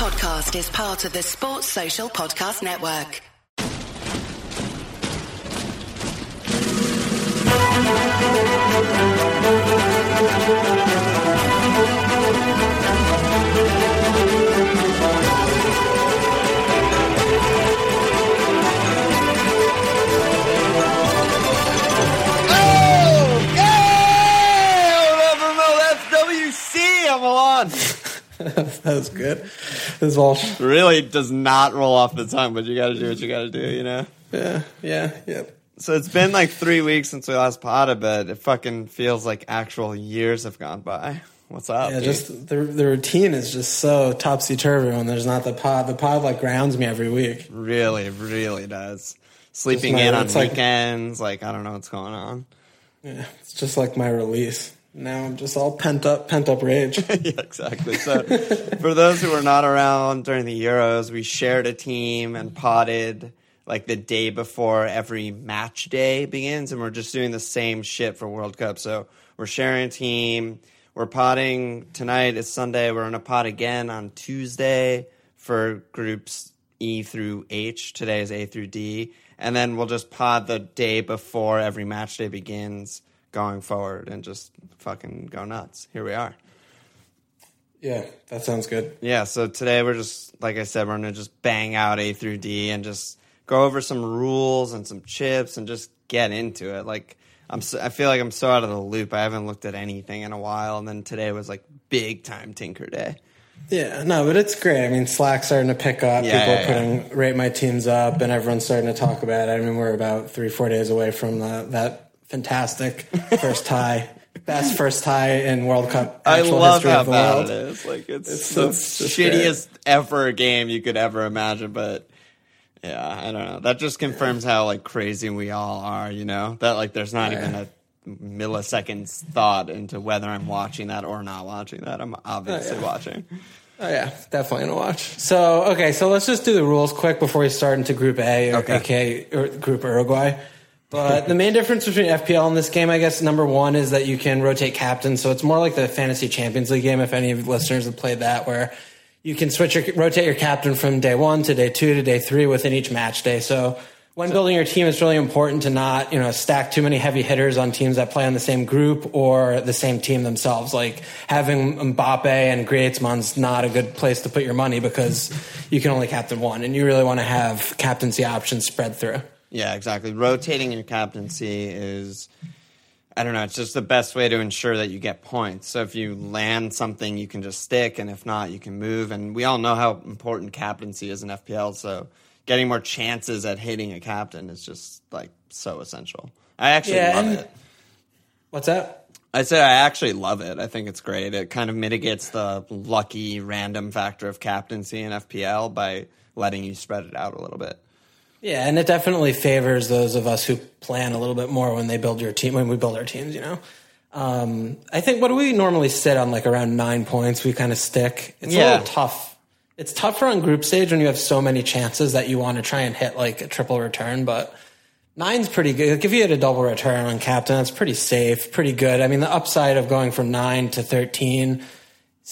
podcast is part of the Sports Social Podcast Network. Oh, yeah! FWC, I'm on. that was good. This is all. Really does not roll off the tongue, but you got to do what you got to do, you know. yeah, yeah, yeah. So it's been like three weeks since we last potted, but it fucking feels like actual years have gone by. What's up? Yeah, dude? just the the routine is just so topsy turvy when there's not the pod. The pod like grounds me every week. really, really does. Sleeping my- in on it's like- weekends, like I don't know what's going on. Yeah, it's just like my release. Now I'm just all pent up, pent up rage. yeah, exactly. So, for those who were not around during the Euros, we shared a team and potted like the day before every match day begins, and we're just doing the same shit for World Cup. So, we're sharing a team. We're potting tonight. It's Sunday. We're going to pot again on Tuesday for groups E through H. Today is A through D. And then we'll just pod the day before every match day begins going forward and just fucking go nuts. Here we are. yeah, that sounds good. Yeah, so today we're just like I said, we're gonna just bang out A through D and just go over some rules and some chips and just get into it. Like I'm, so, I feel like I'm so out of the loop. I haven't looked at anything in a while, and then today was like big time Tinker Day. Yeah, no, but it's great. I mean, Slack's starting to pick up. Yeah, People yeah, putting rate my teams up, and everyone's starting to talk about it. I mean, we're about three, four days away from the, that fantastic first tie, best first tie in World Cup. I love how bad world. it is. Like it's, It's- the shittiest ever game you could ever imagine, but. Yeah, I don't know. That just confirms how like crazy we all are, you know? That like there's not even a millisecond's thought into whether I'm watching that or not watching that. I'm obviously oh, yeah. watching. Oh yeah, definitely gonna watch. So okay, so let's just do the rules quick before we start into Group A, or Okay. aka or Group Uruguay. But the main difference between FPL and this game, I guess, number one is that you can rotate captains. So it's more like the Fantasy Champions League game. If any of you listeners have played that, where you can switch your rotate your captain from day one to day two to day three within each match day. So when building your team, it's really important to not, you know, stack too many heavy hitters on teams that play on the same group or the same team themselves. Like having Mbappe and Griezmann's not a good place to put your money because you can only captain one, and you really want to have captaincy options spread through. Yeah, exactly. Rotating your captaincy is, I don't know, it's just the best way to ensure that you get points. So if you land something, you can just stick, and if not, you can move. And we all know how important captaincy is in FPL, so getting more chances at hitting a captain is just like so essential. I actually Yeah, love it. What's that? I say I actually love it. I think it's great. It kind of mitigates the lucky random factor of captaincy in FPL by letting you spread it out a little bit. Yeah, and it definitely favors those of us who plan a little bit more when they build your team when we build our teams. You know, um, I think what do we normally sit on like around nine points? We kind of stick. It's a little tough. It's tougher on group stage when you have so many chances that you want to try and hit like a triple return, but. Nine's pretty good. Like if you had a double return on captain, that's pretty safe, pretty good. I mean, the upside of going from nine to 13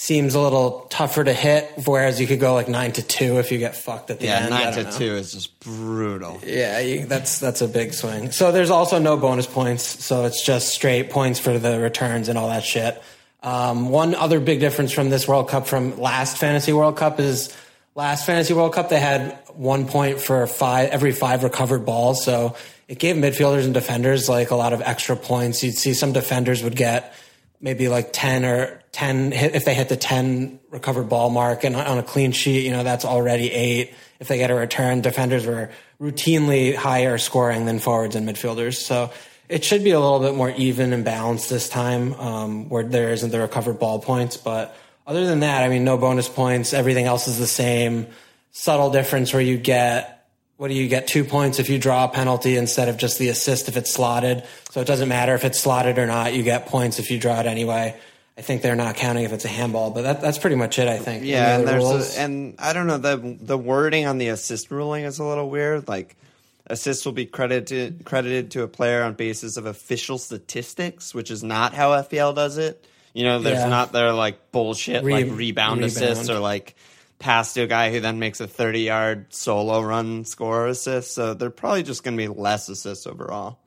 seems a little tougher to hit, whereas you could go like nine to two if you get fucked at the Yeah, end. I nine to know. two is just brutal. Yeah, you, that's that's a big swing. So there's also no bonus points, so it's just straight points for the returns and all that shit. Um, one other big difference from this World Cup from last Fantasy World Cup is last Fantasy World Cup they had one point for five every five recovered balls, so it gave midfielders and defenders like a lot of extra points. You'd see some defenders would get maybe like 10 or 10 if they hit the 10 recovered ball mark and on a clean sheet you know that's already eight. If they get a return defenders were routinely higher scoring than forwards and midfielders. So it should be a little bit more even and balanced this time um, where there isn't the recovered ball points. But other than that i mean no bonus points. Everything else is the same. Subtle difference where you get what do you get? Two points if you draw a penalty instead of just the assist if it's slotted. So it doesn't matter if it's slotted or not. You get points if you draw it anyway. I think they're not counting if it's a handball but that, that's pretty much it i think. Yeah, and there's a, and I don't know the the wording on the assist ruling is a little weird. Like assists will be credited credited to a player on basis of official statistics, which is not how FPL does it. You know, there's Yeah. not their like bullshit Re- like rebound, assists or like pass to a guy who then makes a 30 yard solo run score assist. So they're probably just going to be less assists overall.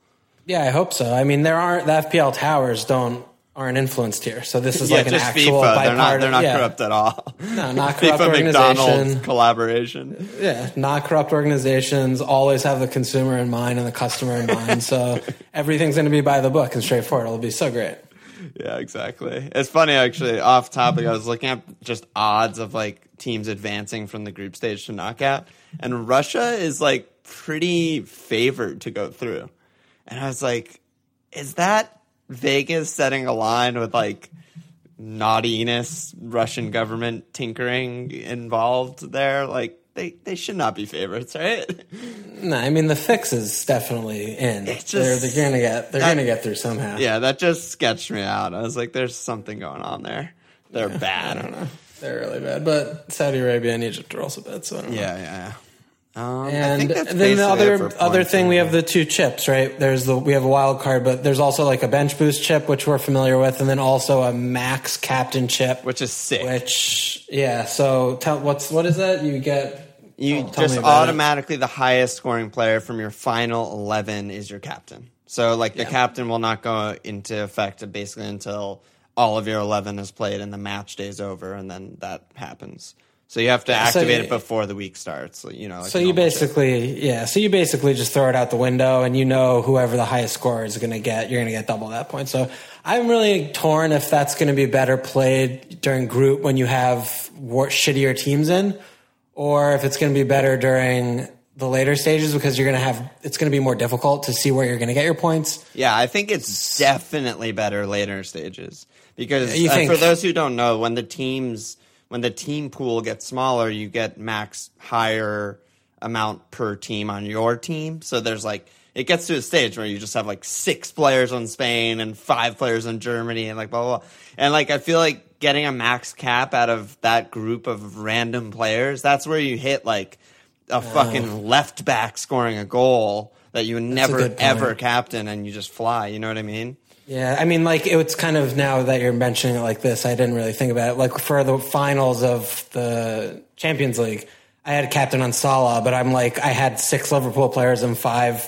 Yeah, I hope so. I mean, there aren't the FPL towers don't aren't influenced here, so this is yeah, like an actual FIFA. They're not, they're not yeah. corrupt at all. No, not corrupt FIFA McDonald's collaboration. Yeah, not corrupt organizations. Always have the consumer in mind and the customer in mind. So everything's going to be by the book and straightforward. It'll be so great. Yeah, exactly. It's funny actually. Off topic, I was looking at just odds of like teams advancing from the group stage to knockout, and Russia is like pretty favored to go through. And I was like, is that Vegas setting a line with like naughtiness, Russian government tinkering involved there? Like they they should not be favorites, right? No, I mean the fix is definitely in. It's they're they're gonna get they're that- gonna get through somehow. yeah, that just sketched me out. I was like, there's something going on there. They're bad. I don't know. They're really bad, but Saudi Arabia and Egypt are also bad. So I don't know. Yeah, yeah. Um, And then the other other thing, we have the two chips, right? There's the we have a wild card, but there's also like a bench boost chip, which we're familiar with, and then also a max captain chip, which is sick. which yeah. So tell what's what is that? You get you tell just about it. automatically the highest scoring player from your final eleven is your captain. So like the Yeah. captain will not go into effect basically until all of your eleven is played and the match day's over, and then that happens. So you have to so activate you- it before the week starts. So, you know, like So you basically, yeah. So you basically just throw it out the window, and you know whoever the highest scorer is going to get, you're going to get double that point. So I'm really torn if that's going to be better played during group when you have war- shittier teams in, or if it's going to be better during the later stages because you're going to have it's going to be more difficult to see where you're going to get your points. Yeah, I think it's definitely better later stages because uh, for those who don't know, when the teams when the team pool gets smaller, you get max higher amount per team on your team. So there's like it gets to a stage where you just have like six players on Spain and five players on Germany and like blah blah. blah. And like I feel like getting a max cap out of that group of random players, that's where you hit like a fucking left back scoring a goal that you would never ever captain and you just fly. You know what I mean? Yeah, I mean, like it's kind of now that you're mentioning it like this, I didn't really think about it. Like for the finals of the Champions League, I had captain on Salah, but I'm like, I had six Liverpool players and five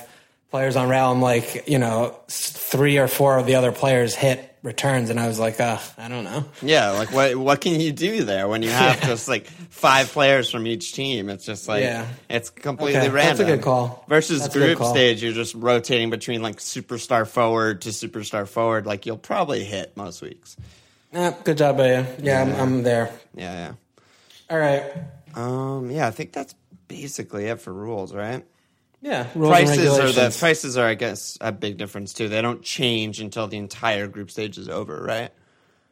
players on Real. I'm like, you know, three or four of the other players hit returns, and I was like, uh, I don't know. Yeah, like what what can you do there when you have just like five players from each team? It's just like Yeah. it's completely Okay, random. that's a good call. Versus That's group call. stage, you're just rotating between like superstar forward to superstar forward. Like you'll probably hit most weeks. Eh, good job, by you. Yeah, I'm, I'm there. Yeah, All right. yeah. Um, yeah, I think that's basically it for rules, right? Yeah, prices are the prices are, I guess, a big difference too. They don't change until the entire group stage is over, right?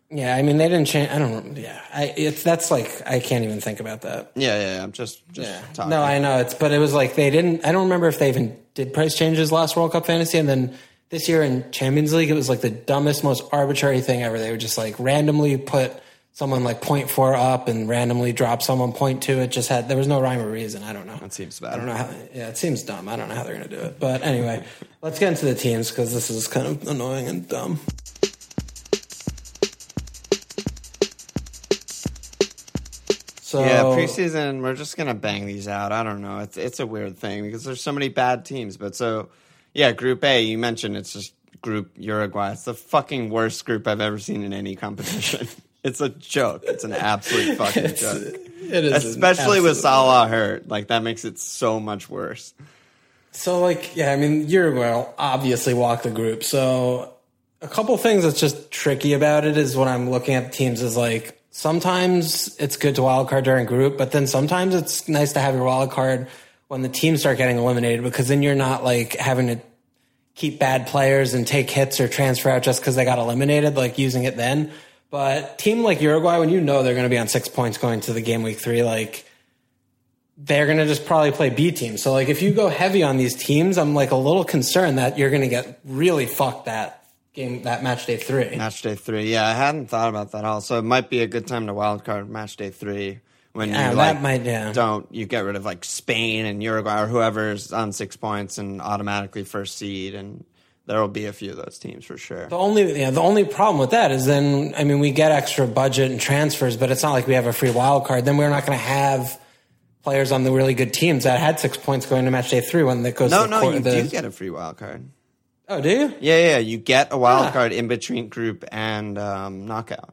Yeah, I mean, they didn't change. I don't. Yeah, I, it's that's like I can't even think about that. Yeah, yeah. yeah. I'm just just Yeah. talking. No, I know it's, but it was like they didn't. I don't remember if they even did price changes last World Cup fantasy, and then this year in Champions League, it was like the dumbest, most arbitrary thing ever. They would just like randomly put someone like point four up and randomly drop someone point two. It just had there was no rhyme or reason. I don't know. That seems bad. I don't know how. Yeah, it seems dumb. I don't know how they're going to do it. But anyway, let's get into the teams because this is kind of annoying and dumb. So Yeah, preseason, we're just gonna bang these out. I don't know. It's it's a weird thing because there's so many bad teams. But so, yeah, Group A, you mentioned it's just Group Uruguay. It's the fucking worst group I've ever seen in any competition. it's a joke. It's an absolute fucking It's- joke. it is Especially with Salah hurt, like that makes it so much worse. So, like, yeah, I mean, Uruguay obviously walk the group. So, a couple things that's just tricky about it is when I'm looking at teams is like sometimes it's good to wild card during group, but then sometimes it's nice to have your wild card when the teams start getting eliminated because then you're not like having to keep bad players and take hits or transfer out just because they got eliminated, like using it then. But team like Uruguay, when you know they're going to be on six points going to the game week three, like they're going to just probably play B team. So like if you go heavy on these teams, I'm like a little concerned that you're going to get really fucked that game, that match day three. Match day three. Yeah, I hadn't thought about that also. It might be a good time to wild card match day three when Yeah, you like might- yeah. don't you get rid of like Spain and Uruguay or whoever's on six points and automatically first seed and there will be a few of those teams for sure. The only yeah, the only problem with that is then I mean we get extra budget and transfers, but it's not like we have a free wild card. Then we're not going to have players on the really good teams that had six points going to match day three when that goes. No, to no, court, you the, do get a free wild card. Oh, do you? Yeah, yeah, you get a wild Ah. card in between group and um, knockout.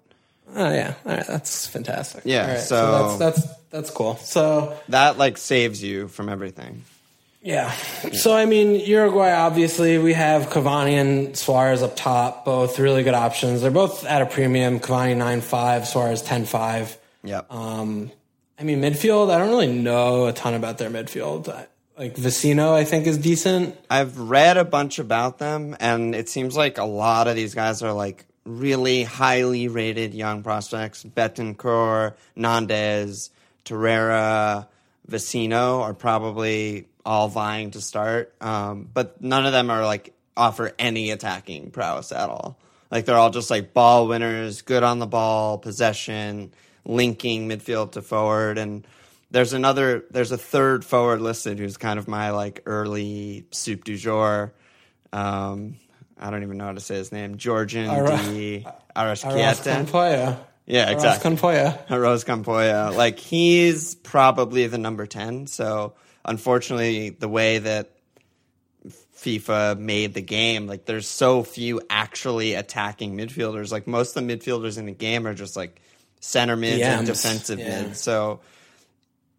Oh, yeah. All right, that's fantastic. Yeah, right, so- that's that's that's cool. So That like saves you from everything. Yeah. So I mean, Uruguay obviously we have Cavani and Suarez up top, both really good options. They're both at a premium. Cavani nine five, Suarez ten five. Yep. Um, I mean, midfield. I don't really know a ton about their midfield. Like Vecino, I think is decent. I've read a bunch about them, and it seems like a lot of these guys are like really highly rated young prospects. Bentancur, Nandez, Torreira, Vecino are probably all vying to start, um, but none of them are like offer any attacking prowess at all. Like they're all just like ball winners, good on the ball, possession, linking midfield to forward, and there's another there's a third forward listed who's kind of my like early soup du jour. Um, I don't even know how to say his name. Giorgian Ara- Aras Arasquieta. Campoya. Yeah, Aras exactly. Campoya. Rose Campoya. Like he's probably the number ten. So unfortunately, the way that FIFA made the game, like there's so few actually attacking midfielders. Like most of the midfielders in the game are just like center mids and defensive yeah. mids. So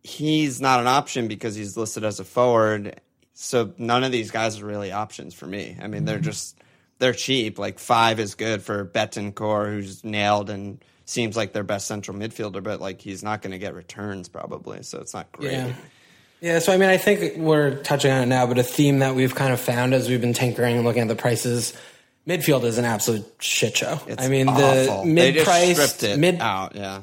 he's not an option because he's listed as a forward. So none of these guys are really options for me. I mean, they're Mm-hmm. just they're cheap. Like five is good for Bentancur, who's nailed and seems like their best central midfielder, but like he's not going to get returns probably, so it's not great. Yeah. Yeah, so I mean, I think we're touching on it now, but a theme that we've kind of found as we've been tinkering and looking at the prices, midfield is an absolute shit show. It's I mean, awful. the mid price, mid, out. Yeah,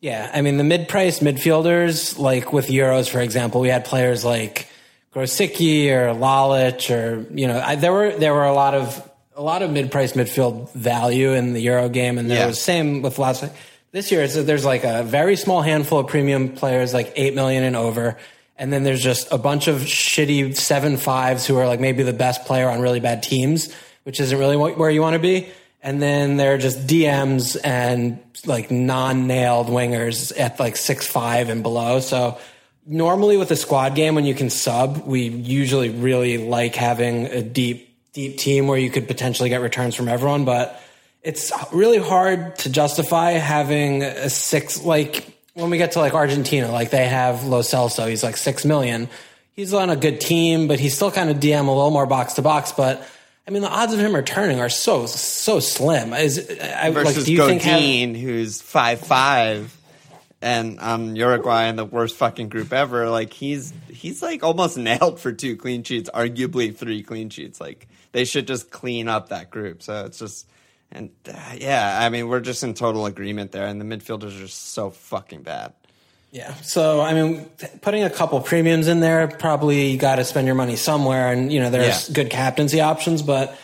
yeah, I mean, the mid price midfielders, like with Euros, for example, we had players like Grosicki or Lalich, or you know, I, there were there were a lot of a lot of mid price midfield value in the Euro game, and there Yeah. was same with last. This year, it's, there's like a very small handful of premium players, like eight million and over, and then there's just a bunch of shitty seven fives who are like maybe the best player on really bad teams, which isn't really where you want to be. And then there are just DMs and like non-nailed wingers at like six five and below. So normally with a squad game when you can sub, we usually really like having a deep deep team where you could potentially get returns from everyone, but it's really hard to justify having a six like when we get to like Argentina, like they have Lo Celso, he's like six million. He's on a good team, but he's still kind of DM a little more box to box. But I mean, the odds of him returning are so so slim. Is I, like, versus do you think have, who's five five, and um, Uruguay in the worst fucking group ever. Like he's he's like almost nailed for two clean sheets, arguably three clean sheets. Like they should just clean up that group. So it's just and uh, yeah, I mean we're just in total agreement there, and the midfielders are so fucking bad. Yeah. So, I mean, putting a couple premiums in there, probably you got to spend your money somewhere. And, you know, there's Yeah. good captaincy options, but,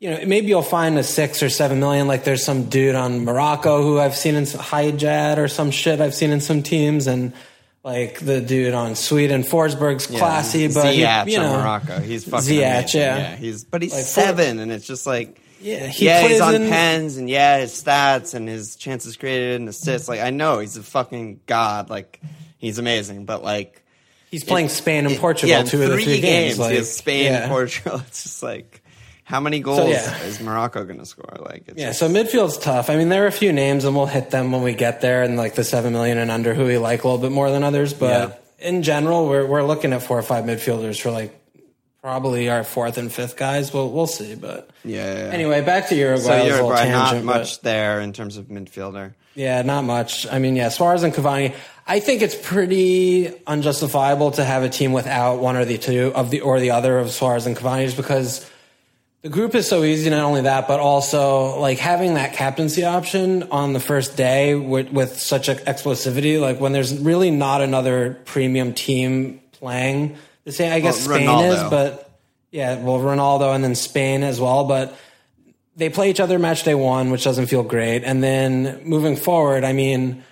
you know, maybe you'll find a six or seven million. Like there's some dude on Morocco who I've seen in some Hijad or some shit I've seen in some teams. And like the dude on Sweden, Forsberg's classy, but, he- Ziyech you know, Morocco, he's fucking Ziyech, amazing. yeah. he's but he's Like, seven, and it's just like. Yeah, he yeah, he's plays on in- pens, and yeah, his stats and his chances created and assists. Like I know he's a fucking god. Like he's amazing, but like he's playing Spain and it- Portugal yeah, two of the three three games. games. like, Spain yeah. and Portugal. It's just like how many goals yeah. is Morocco going to score? Like it's Yeah, just- so midfield's tough. I mean, there are a few names, and we'll hit them when we get there, and like the seven million and under, who we like a little bit more than others. But in general, we're we're looking at four or five midfielders for like probably our fourth and fifth guys. We'll we'll see. But yeah, yeah, yeah. anyway, back to Uruguay. so Uruguay not tangent, but- much there in terms of midfielder. yeah, not much. I mean, yeah, Suarez and Cavani. I think it's pretty unjustifiable to have a team without one or the two of the or the other of Suarez and Cavani, just because the group is so easy. Not only that, but also like having that captaincy option on the first day with, with such a explosivity. Like when there's really not another premium team playing. The same, I guess Well, Spain Ronaldo. is, but yeah, well, Ronaldo and then Spain as well, but they play each other match day one, which doesn't feel great. And then moving forward, I mean,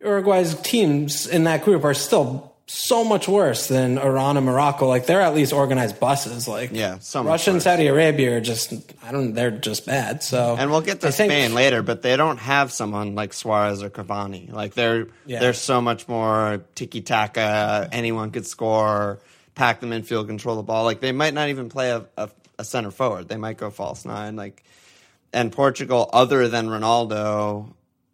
Uruguay's teams in that group are still so much worse than Iran and Morocco. Like they're at least organized buses. Like Yeah, so Russia and. Saudi Arabia are just I don't they're just bad. So And we'll get to I think- Spain later, but they don't have someone like Suarez or Cavani. Like they're Yeah. they're so much more tiki taka. Anyone could score, pack them in field, control the ball. Like they might not even play a, a, a center forward. They might go false nine. Like and Portugal, other than Ronaldo,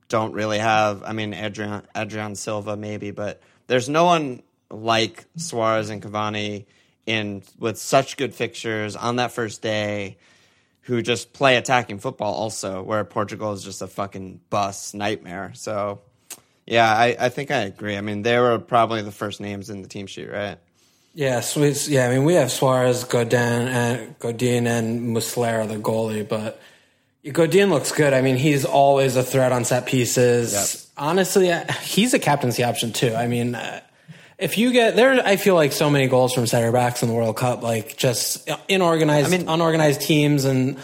don't really have. I mean, Adrian Adrian Silva maybe, but there's no one like Suarez and Cavani in with such good fixtures on that first day who just play attacking football also, where Portugal is just a fucking bus nightmare. So, yeah, I, I think I agree. I mean, they were probably the first names in the team sheet, right? Yeah, it's, yeah. I mean, we have Suarez, Godin, and Godin and Muslera, the goalie, but Godin looks good. I mean, he's always a threat on set pieces. Yep. Honestly, he's a captaincy option too. I mean, uh, if you get there, I feel like so many goals from center backs in the World Cup, like just inorganized, I mean- unorganized teams and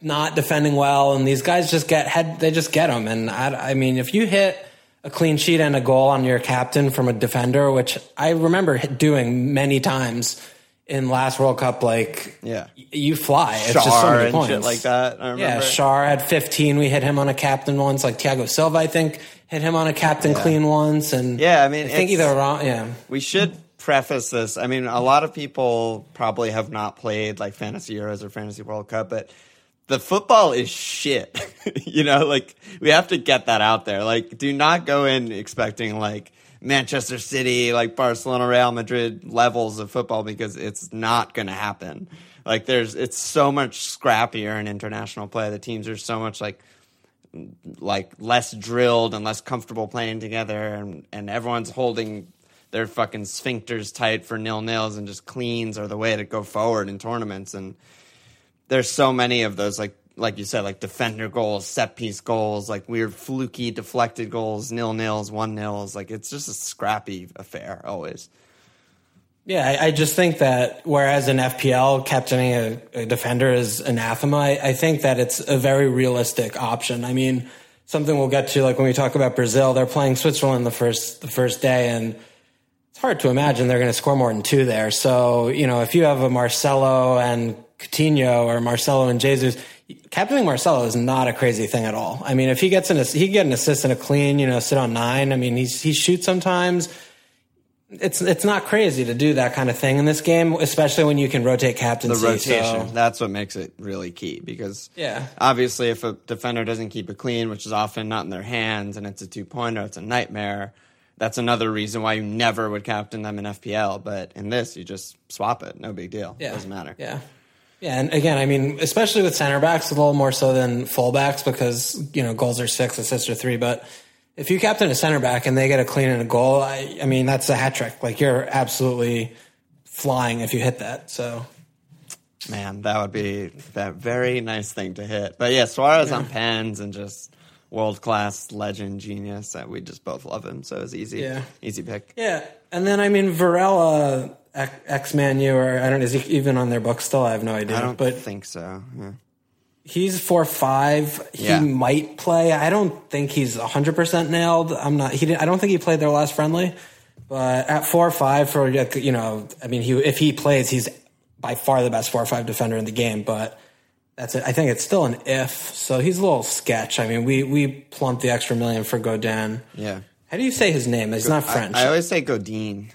not defending well, and these guys just get head. They just get them, and I, I mean, if you hit a clean sheet and a goal on your captain from a defender, which I remember doing many times in last World Cup, like Yeah. y- you fly. It's just so many points. shit like that. I remember. Yeah, Shar had 15. We hit him on a captain once. Like Thiago Silva, I think, hit him on a captain clean once. And Yeah, I mean, I think either wrong. Yeah, We should preface this. I mean, a lot of people probably have not played like Fantasy Euros or Fantasy World Cup, but the football is shit. you know, like we have to get that out there. Like, do not go in expecting like Manchester City, like Barcelona, Real Madrid levels of football because it's not going to happen. Like, there's it's so much scrappier in international play. The teams are so much like like less drilled and less comfortable playing together and, and everyone's holding their fucking sphincters tight for nil nils and just cleans are the way to go forward in tournaments and there's so many of those like like you said like defender goals set piece goals like weird fluky deflected goals nil nils one nils like it's just a scrappy affair always yeah. I, I just think that whereas in FPL, captaining a, a defender is anathema. I, I think that it's a very realistic option. I mean, something we'll get to, like when we talk about Brazil, they're playing Switzerland the first the first day, and it's hard to imagine they're going to score more than two there. So, you know, if you have a Marcelo and Coutinho or Marcelo and Jesus, captaining Marcelo is not a crazy thing at all. I mean, if he gets an, he can get an assist and a clean, you know, sit on nine. I mean, he's, he shoots sometimes. It's, it's not crazy to do that kind of thing in this game, especially when you can rotate the captaincy. rotation So, that's what makes it really key because Yeah. obviously if a defender doesn't keep it clean which is often not in their hands and it's a two pointer it's a nightmare that's another reason why you never would captain them in fpl but in this you just swap it no big deal yeah. doesn't matter Yeah. Yeah, and again, I mean, especially with center backs, a little more so than fullbacks because you know goals are six, assists are three. But if you captain a center back and they get a clean and a goal, I, I mean, that's a hat trick. Like you're absolutely flying if you hit that. So man that would be that very nice thing to hit but yeah suarez on pens and just world class legend genius uh, we just both love him so it's easy Yeah. easy pick yeah, and then I mean, Varela, ex Man U, or I don't, know, is he even on their book still? I have no idea. i don't but think so yeah. He's four five. He Yeah. might play. I don't think he's hundred percent nailed. I'm not. He. Didn't, I don't think he played their last friendly. But at four five for you know, I mean, he if he plays, he's by far the best four or five defender in the game. But that's it. I think it's still an if. So he's a little sketch. I mean, we we plumped the extra million for Godin. yeah How do you say his name? It's not I- French. I, always say godin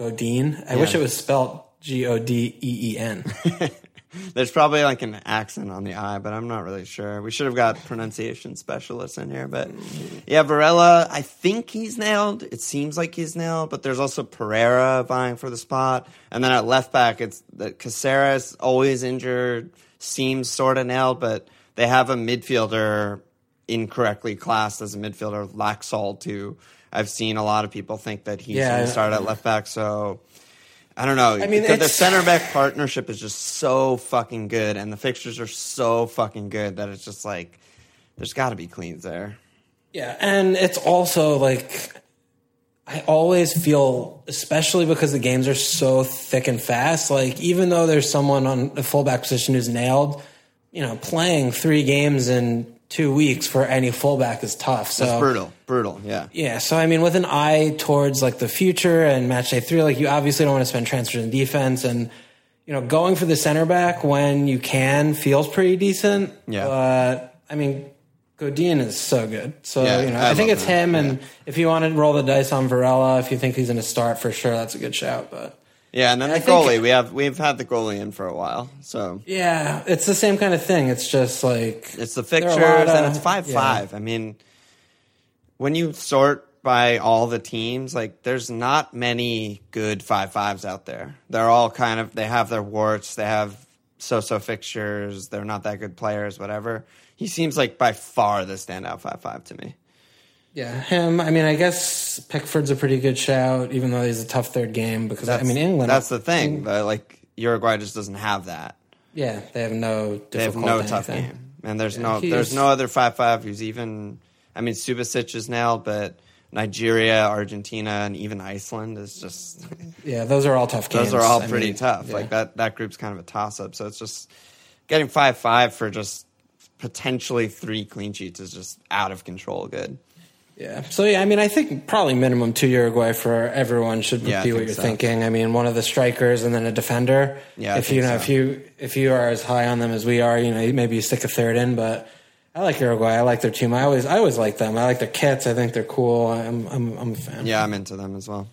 Godin. I wish it was spelled G O D E E N. There's probably like an accent on the I, but I'm not really sure. We should have got pronunciation specialists in here, but mm. yeah, Varela. I think he's nailed. It seems like he's nailed, but there's also Pereira vying for the spot, and then at left back, it's that Caceres always injured. Seems sort of nailed, but they have a midfielder incorrectly classed as a midfielder, Laxalt, too. I've seen a lot of people think that he's Yeah, going to start at left back, so I don't know. I mean, the, the center back partnership is just so fucking good, and the fixtures are so fucking good that it's just like there's got to be cleans there. Yeah, and it's also like I always feel, especially because the games are so thick and fast. Like even though there's someone on the fullback position who's nailed, you know, playing three games in two weeks for any fullback is tough. So It's brutal, brutal. Yeah. yeah, so I mean, with an eye towards like the future and match day three, like you obviously don't want to spend transfers in defense, and you know, going for the center back when you can feels pretty decent. Yeah. but I mean, Godin is so good. So Yeah, you know, I I, think it's him. him. And if you want to roll the dice on Varela, if you think he's going to start for sure, that's a good shout. But Yeah, and then I the think- goalie. We have we've had the goalie in for a while, so yeah, it's the same kind of thing. It's just like it's the there are a fixtures and it's five yeah. five. I mean, when you sort by all the teams, like there's not many good five fives out there. They're all kind of they have their warts. They have so so fixtures. They're not that good players. Whatever. He seems like by far the standout five five to me. Yeah, him. I mean, I guess Pickford's a pretty good shout, even though he's a tough third game. Because I mean, England. That's the thing. The, like Uruguay just doesn't have that. Yeah, they have no. They have no tough anything. game, and there's Yeah, no there's no other five five who's even. I mean, Subasic is nailed, but Nigeria, Argentina, and even Iceland is just. Yeah, those are all tough games. those are all I pretty mean, tough. yeah. Like that that group's kind of a toss up. So it's just getting five five for just potentially three clean sheets is just out of control. Good. Yeah. So yeah, I mean, I think probably minimum two Uruguay for everyone should Yeah, be what you're so. thinking. I mean, one of the strikers and then a defender. Yeah, I If you know, so. if you if you are as high on them as we are, you know, maybe you stick a third in. But I like Uruguay. I like their team. I always I always like them. I like their kits. I think they're cool. I'm I'm, I'm a fan. Yeah, I'm into them as well.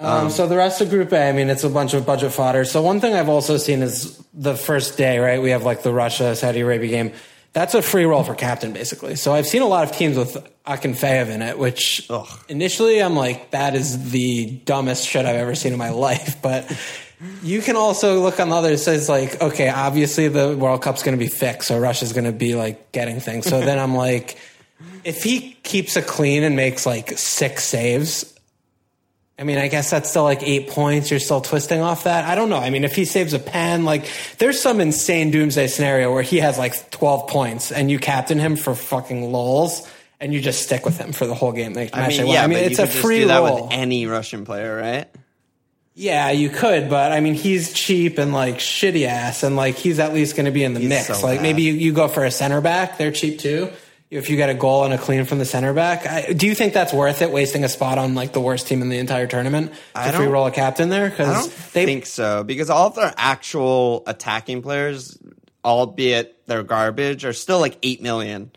Um, so the rest of Group A, I mean, it's a bunch of budget fodder. So one thing I've also seen is the first day, right? We have like the Russia Saudi Arabia game. That's a free roll for captain, basically. So I've seen a lot of teams with Akinfeev in it, which Ugh. initially I'm like, that is the dumbest shit I've ever seen in my life. But you can also look on the other side. It's like, okay, obviously the World Cup's going to be fixed, so Russia's going to be like getting things. So then I'm like, if he keeps it clean and makes like six saves, I mean, I guess that's still like eight points. You're still twisting off that. I don't know. I mean, if he saves a pen, like there's some insane doomsday scenario where he has like 12 points and you captain him for fucking lols and you just stick with him for the whole game. Like, I mean, yeah, I mean, it's you a could just free do that roll. with any Russian player, right? yeah, you could, but I mean, he's cheap and like shitty ass, and like he's at least going to be in the mix. so like bad. maybe you, you go for a center back; they're cheap too. If you get a goal and a clean from the center back, I, do you think that's worth it? Wasting a spot on like the worst team in the entire tournament I to free roll a captain there I because don't they think so because all of their actual attacking players, albeit they're garbage, are still like eight million.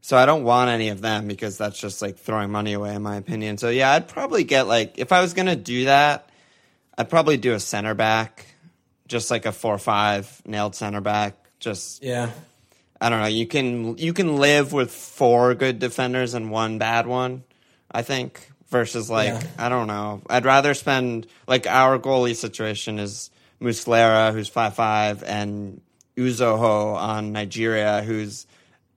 So I don't want any of them because that's just like throwing money away, in my opinion. So yeah, I'd probably get like if I was gonna do that, I'd probably do a center back, just like a four-five nailed center back. Just yeah. I don't know. You can you can live with four good defenders and one bad one. I think versus like Yeah. I don't know. I'd rather spend like our goalie situation is Muslera, who's five five, and Uzoho on Nigeria, who's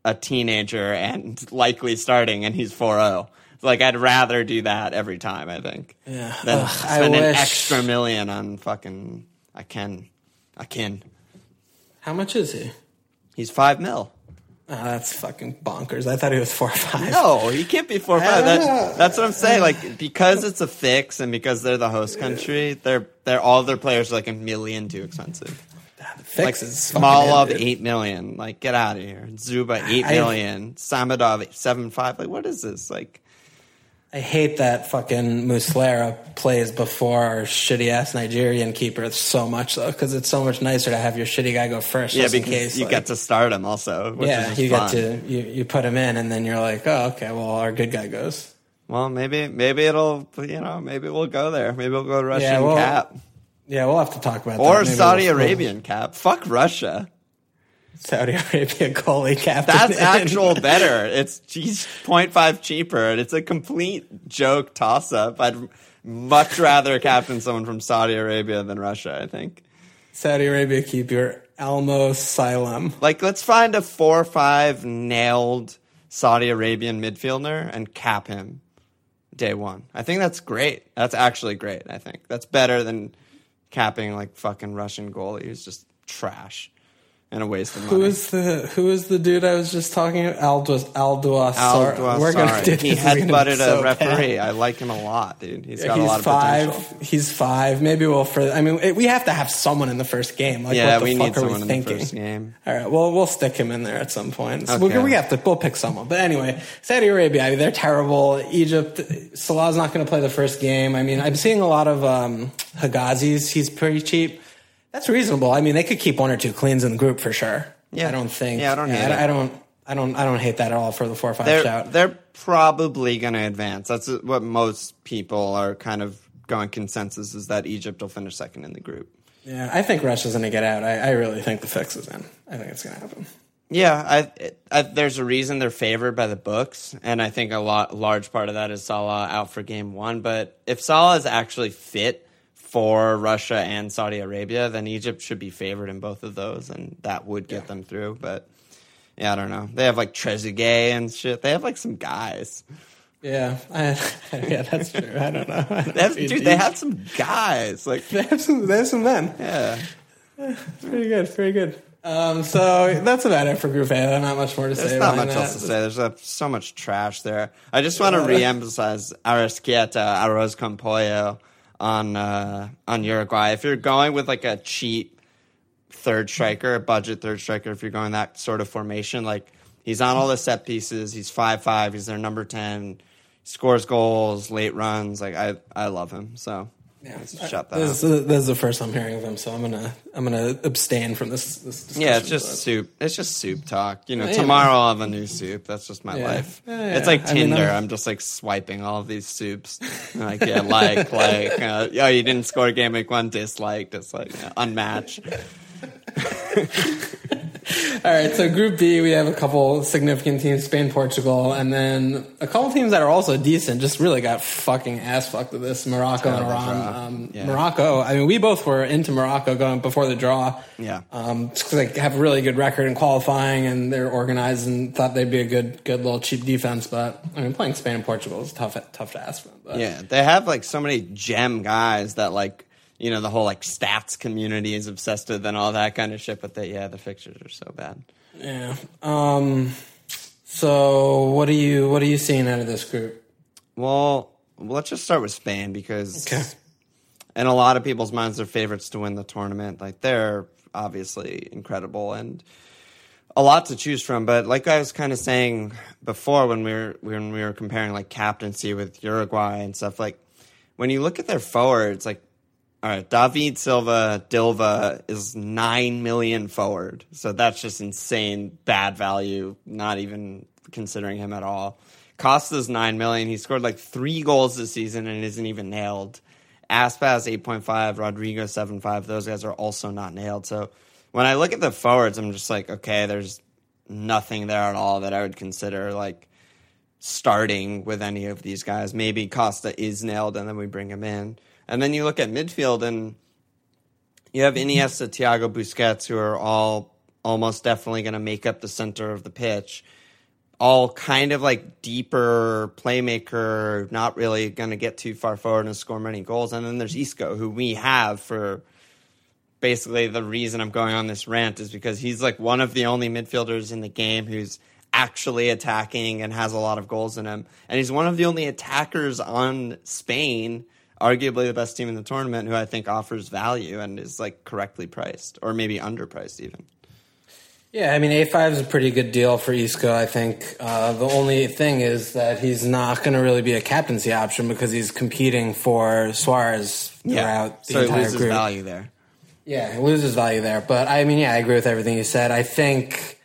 a teenager and likely starting, and he's 4-0. Like I'd rather do that every time. I think Yeah. than Ugh, I spend an extra million on fucking. I can, I can. How much is he? He's five mil. Oh, that's fucking bonkers. I thought he was four or five. No, he can't be four or five. That, that's what I'm saying. Like because it's a fix and because they're the host country, they're they're all their players are like a million too expensive. Fix Like is Smolov idiot. eight million. Like get out of here. Dzyuba eight I- million. Samadov seven five. Like what is this? Like I hate that fucking Muslera plays before our shitty ass Nigerian keeper so much though, because it's so much nicer to have your shitty guy go first. yeah, just in because case, you like- get to start him also. Which yeah, is you fun. get to you, you put him in, and then you're like, oh, okay, well, our good guy goes. Well, maybe maybe it'll you know maybe we'll go there. Maybe we'll go to Russian Yeah, well, cap Yeah, we'll have to talk about that. or Saudi we'll- Arabian cap. Fuck Russia. Saudi Arabia goalie captain. That's actual better. It's geez, 0.5 cheaper, and it's a complete joke toss up. I'd much rather captain someone from Saudi Arabia than Russia, I think. Saudi Arabia keep your Al-Mosailem. Like, let's find a 4 5 nailed Saudi Arabian midfielder and cap him day one. I think that's great. That's actually great, I think. That's better than capping like fucking Russian goalie who's just trash. And a waste of money. Who is the Who is the dude I was just talking about? Aldous Aldous. Al We're gonna do He this. We're gonna be headbutted so a referee. bad. I like him a lot, dude. He's Yeah, got a lot of five. potential. He's five. Maybe we'll. For I mean, it- we have to have someone in the first game. Like, Yeah, what the we fuck need are someone we in thinking? the first game. All right, well, we'll stick him in there at some point. So Okay. we, we have to. We'll pick someone. But anyway, Saudi Arabia. I mean, they're terrible. Egypt. Salah's not going to play the first game. I mean, I'm seeing a lot of um, Hegazis. He's pretty cheap. That's reasonable. I mean, they could keep one or two cleans in the group for sure. Yeah. I don't think. Yeah, I don't hate I. I don't. I don't. I don't hate that at all for the four or five They're shout. they're probably going to advance. That's what most people are kind of going consensus is that Egypt will finish second in the group. Yeah, I think Russia's going to get out. I, I really think the fix is in. I think it's going to happen. Yeah, I, I, there's a reason they're favored by the books, and I think a lot, large part of that is Salah out for game one. But if Salah is actually fit for Russia and Saudi Arabia, then Egypt should be favored in both of those, and that would get them through. But yeah, I don't know. They have like Trezeguet and shit. They have like some guys. Yeah, I, yeah, that's true. I don't know. I don't They have, dude, they have some guys. Like, They have some. They have some men. yeah. it's Pretty good. Pretty good. Um, so that's about it for Group A. There's not much more to There's say. not much that. else to say. There's uh, so much trash there. I just want to re-emphasize Arrasquieta, Arroz con Pollo on uh, on Uruguay. If you're going with like a cheap third striker, a budget third striker, if you're going that sort of formation, like he's on all the set pieces. He's five five. He's their number ten. Scores goals, late runs. Like I, I love him. So Yeah. shut that. This, this is the first I'm hearing of him, so I'm gonna I'm gonna abstain from this. this discussion, Yeah, it's just but- soup. It's just soup talk. You know, Yeah. tomorrow I'll have a new soup. That's just my Yeah. life. Yeah, yeah. It's like I mean, Tinder. I'm- I'm, just like swiping all of these soups. like, yeah, like, like, uh, oh, you didn't score game week one, disliked. It's like yeah, unmatched. All right, so Group B, we have a couple significant teams: Spain, Portugal, and then a couple teams that are also decent. Just really got fucking ass fucked with this Morocco and Iran. Um, Yeah. Morocco. I mean, we both were into Morocco going before the draw. Yeah. um, just 'cause they have a really good record in qualifying and they're organized and thought they'd be a good, good little cheap defense. But I mean, playing Spain and Portugal is tough, tough to ask for. But, Yeah, they have like so many gem guys that like you know the whole like stats community is obsessed with and all that kind of shit. But they, yeah, the fixtures are so bad. yeah. Um, so what are you what are you seeing out of this group? Well, let's just start with Spain because Okay. in a lot of people's minds, they're favorites to win the tournament. Like they're obviously incredible and a lot to choose from. But like I was kind of saying before, when we were when we were comparing like captaincy with Uruguay and stuff, like when you look at their forwards, like all right, David Silva Dilva is nine million forward, so that's just insane bad value. Not even considering him at all. Costa's nine million. He scored like three goals this season and isn't even nailed. Aspas eight point five, Rodrigo seven five. Those guys are also not nailed. So when I look at the forwards, I'm just like, okay, there's nothing there at all that I would consider like starting with any of these guys. Maybe Costa is nailed and then we bring him in. And then you look at midfield and you have Iniesta, Thiago Busquets, who are all almost definitely going to make up the center of the pitch. All kind of like deeper playmaker, not really going to get too far forward and score many goals. And then there's Isco, who we have for basically the reason I'm going on this rant is because he's like one of the only midfielders in the game who's actually attacking and has a lot of goals in him. And he's one of the only attackers on Spain, arguably the best team in the tournament, who I think offers value and is like correctly priced or maybe underpriced even. Yeah, I mean, A5 is a pretty good deal for Isco, I think. Uh, the only thing is that he's not going to really be a captaincy option because he's competing for Suarez throughout the so he entire loses group. value there. Yeah, it loses value there. But I mean, yeah, I agree with everything you said. I think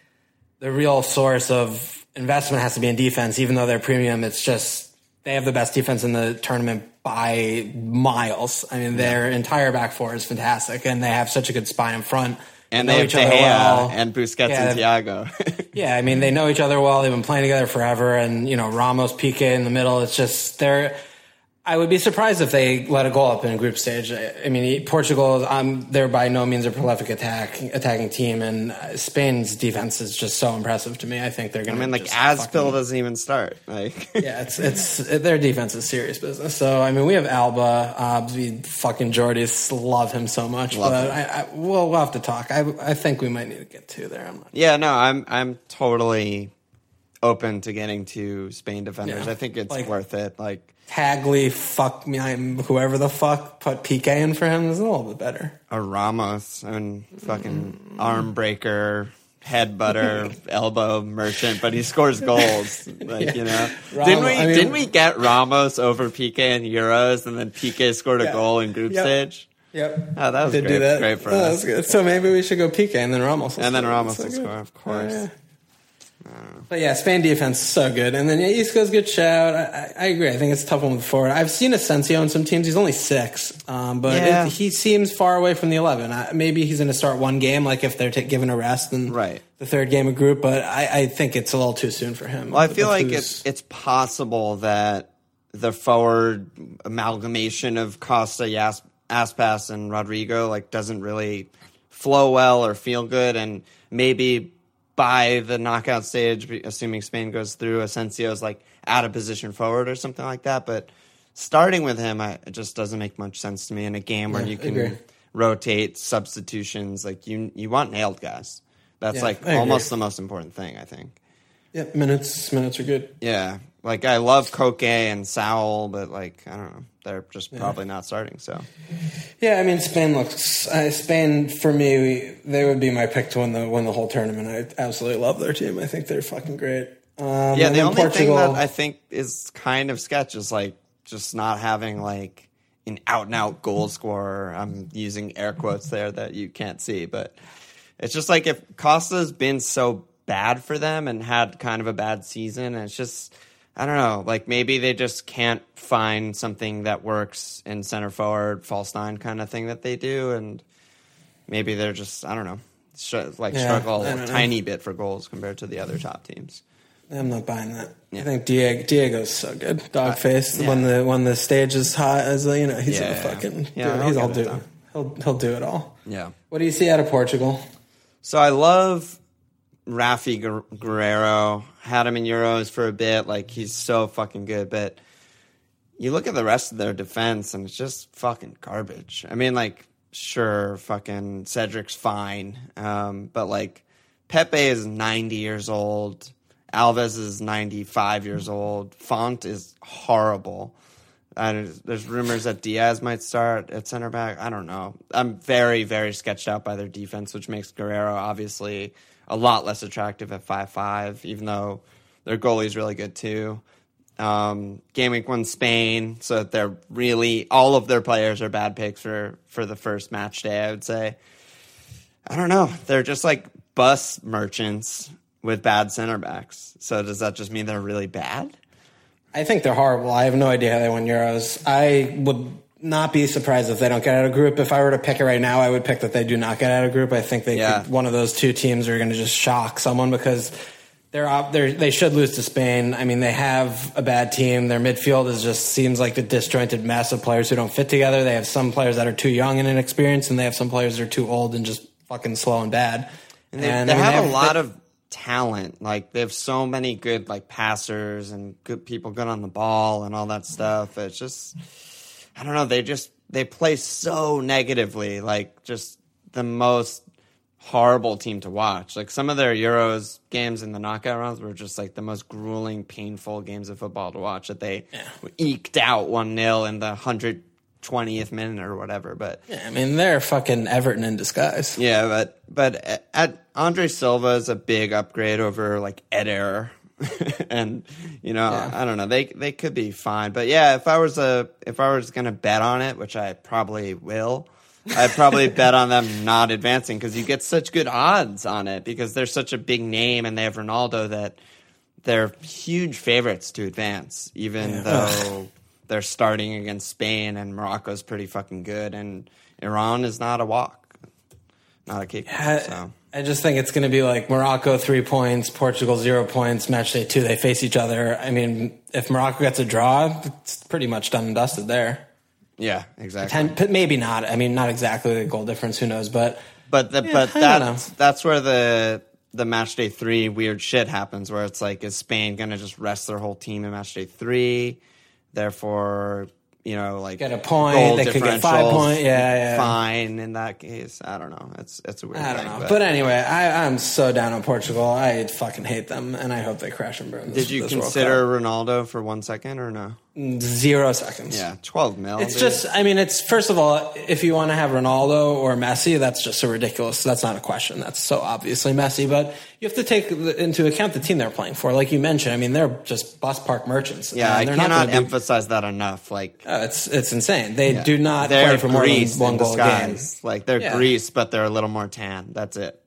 the real source of investment has to be in defense, even though they're premium. It's just they have the best defense in the tournament by miles. I mean, their entire back four is fantastic, and they have such a good spine in front. And know they have each other well. and Busquets Yeah, and Thiago. Yeah, I mean, they know each other well. They've been playing together forever, and you know, Ramos, Pique in the middle. It's just they're. I would be surprised if they let a goal up in a group stage. I, mean, Portugal, um, they're by no means a prolific attack attacking team, and Spain's defense is just so impressive to me. I think they're going to. I mean, like Aspil doesn't even start. Like, yeah, it's it's it, their defense is serious business. So I mean, we have Alba. Uh, we fucking Jordy's love him so much, Love but. I, I, we'll, we'll have to talk. I I think we might need to get to there. I'm not. yeah, no, I'm I'm totally open to getting to Spain defenders. Yeah. I think it's Like- worth it. Like Hagley, fuck me, I'm whoever the fuck put Pique in for him is a little bit better. a Ramos and fucking arm breaker, head butter, elbow merchant, but he scores goals. Like you know, didn't we? I mean- didn't we get Ramos over Pique in Euros, and then Pique scored a goal in group Yep. stage? Yep. Oh, that was Did great. do that. Great for Oh, us. So maybe we should go Pique and then Ramos. And then. Ramos will score, of oh, course. Yeah. But yeah, Spain defense is so good, and then yeah, Isco's good shout. I, I, agree. I think it's a tough one with forward. I've seen Asensio in some teams. He's only six, um, but Yeah. it, he seems far away from the eleven. I, maybe he's going to start one game, like if they're t- given a rest, and Right. the third game of group. But I, I think it's a little too soon for him. Well, I feel like it's it's possible that the forward amalgamation of Costa, Yas, Aspas, and Rodrigo like doesn't really flow well or feel good, and maybe by the knockout stage, assuming Spain goes through, Asensio's like out of position forward or something like that. But starting with him, I, it just doesn't make much sense to me in a game where Yeah, you can agree. rotate substitutions. Like you, you want nailed guys. That's Yeah, like almost the most important thing, I think. Yeah, minutes minutes are good. Yeah, like I love Koke and Saul, but like I don't know, they're just probably not starting. So Yeah, I mean Spain looks uh, Spain for me. We, they would be my pick to win the win the whole tournament. I absolutely love their team. I think they're fucking great. Um, yeah, the only Portugal, thing that I think is kind of sketch is like just not having like an out and out goal scorer. I'm using air quotes there that you can't see, but it's just like if Costa's been so bad for them and had kind of a bad season, and it's just I don't know, like maybe they just can't find something that works in center forward, false nine kind of thing that they do, and maybe they're just I don't know, str- like Yeah, struggle a tiny bit for goals compared to the other top teams. I'm not buying that. Yeah. I think Diego Diego's so good. Dog face yeah. when the when the stage is hot as you know he's Yeah, yeah. fucking Yeah. I'll he's all do he'll he'll do it all. Yeah. What do you see out of Portugal? So I love Rafi Guer- Guerreiro. Had him in Euros for a bit. Like he's so fucking good. But you look at the rest of their defense, and it's just fucking garbage. I mean, like sure, fucking Cedric's fine, um, but like Pepe is ninety years old. Alves is ninety five years old. Fonte is horrible. There's rumors that Dias might start at center back. I don't know. I'm very, very sketched out by their defense, which makes Guerreiro obviously a lot less attractive at five five, even though their goalie's really good too. Um, game week one Spain, so they're really all of their players are bad picks for for the first match day. I would say. I don't know. They're just like bus merchants with bad center backs. So does that just mean they're really bad? I think they're horrible. I have no idea how they win Euros. I would not be surprised if they don't get out of group. If I were to pick it right now, I would pick that they do not get out of group. I think they Yeah. could, one of those two teams are going to just shock someone because they're, up, they're they should lose to Spain. I mean, they have a bad team. Their midfield is just seems like the disjointed mess of players who don't fit together. They have some players that are too young and inexperienced, and they have some players that are too old and just fucking slow and bad. And they, And, they I mean, have they a lot of talent. Like they have so many good like passers and good people good on the ball and all that stuff. It's just I don't know, they just they play so negatively, like just the most horrible team to watch. Like some of their Euros games in the knockout rounds were just like the most grueling, painful games of football to watch that they eked out one 0 in the hundred twentieth minute or whatever. But yeah, I mean, they're fucking Everton in disguise. yeah, but but at Andre Silva is a big upgrade over like Eder, and you know Yeah. I don't know they they could be fine, but yeah, if I was a if I was gonna bet on it, which I probably will, I'd probably bet on them not advancing because you get such good odds on it because they're such a big name and they have Ronaldo that they're huge favorites to advance, even though they're starting against Spain and Morocco's pretty fucking good and Iran is not a walk, not a kick. I, so I just think it's going to be like Morocco three points, Portugal zero points. Match day two, they face each other. I mean, if Morocco gets a draw, it's pretty much done and dusted there. Yeah, exactly. Ten, but maybe not. I mean, not exactly the goal difference. Who knows? But But the, Yeah, but that's that's where the the match day three weird shit happens, where it's like, is Spain gonna just rest their whole team in match day three? Therefore, you know, like Get a point, they could get five point- yeah, yeah. fine in that case. I don't know. It's it's a weird. I don't thing, know. But, But, anyway, I, I'm so down on Portugal. I fucking hate them, and I hope they crash and burn. This, did you consider Ronaldo for one second or no? Cup. zero seconds? Yeah, twelve mil. It's dude. just, I mean, it's first of all, if you want to have Ronaldo or Messi, that's just so ridiculous. That's not a question. That's so obviously Messi. But you have to take into account the team they're playing for. Like you mentioned, I mean, they're just bus park merchants. yeah. And I they're not cannot gonna emphasize that enough. Like uh, it's it's insane. They do not they're play for more Greece than one in goal a game. Like they're Yeah. Greece, but they're a little more tan. That's it.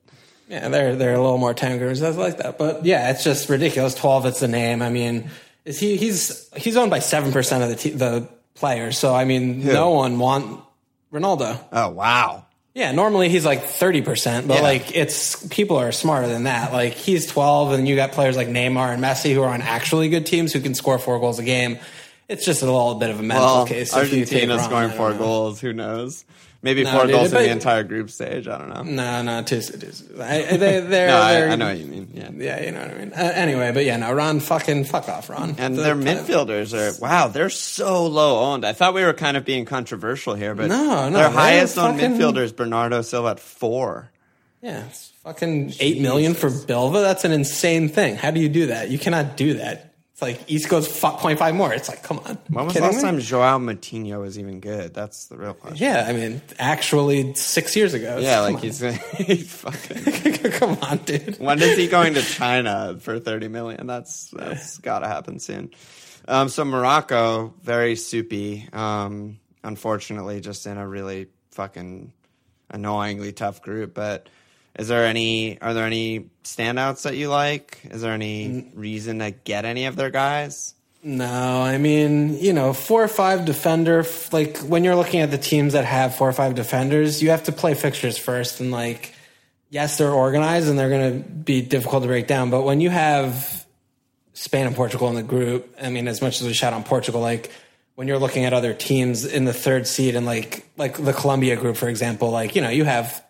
Yeah, they're they're a little more tankers. That's like that. But yeah, it's just ridiculous. Twelve, it's the name. I mean, is he he's he's owned by seven percent of the te- the players. So I mean, no one want Ronaldo. Oh wow. Yeah, normally he's like thirty percent, but Yeah. like it's people are smarter than that. Like he's twelve, and you got players like Neymar and Messi who are on actually good teams who can score four goals a game. It's just a little bit of a mental Well, case. if you take Argentina Ron, I scoring don't four know. goals. Who knows? Maybe No, dude, goals in but- the entire group stage. I don't know. No, no, too soon. Too soon. I, they, they're, No, I, they're, I know what you mean. Yeah. Yeah, you know what I mean. Uh, anyway, but yeah, no, Ron, fucking fuck off, Ron. And The- their midfielders are wow, they're so low owned. I thought we were kind of being controversial here, but No, no, their highest owned fucking- midfielders, Bernardo Silva at four. Yeah, it's fucking eight million for Bilva. That's an insane thing. How do you do that? You cannot do that. It's like East goes f- 0.5 more. It's like, come on. When was the last me? time Joao Moutinho was even good? That's the real question. Yeah, I mean, actually, six years ago. Yeah, like he's, he's fucking. come on, dude. When is he going to China for thirty million? That's that's got to happen soon. Um, so Morocco, very soupy. Um, unfortunately, just in a really fucking annoyingly tough group. But is there any? Are there any standouts that you like? Is there any reason to get any of their guys? No, I mean, you know, four or five defender, like when you're looking at the teams that have four or five defenders, you have to play fixtures first. And like, yes, they're organized and they're going to be difficult to break down. But when you have Spain and Portugal in the group, I mean, as much as we shout on Portugal, like when you're looking at other teams in the third seed and like, like the Colombia group, for example, like, you know, you have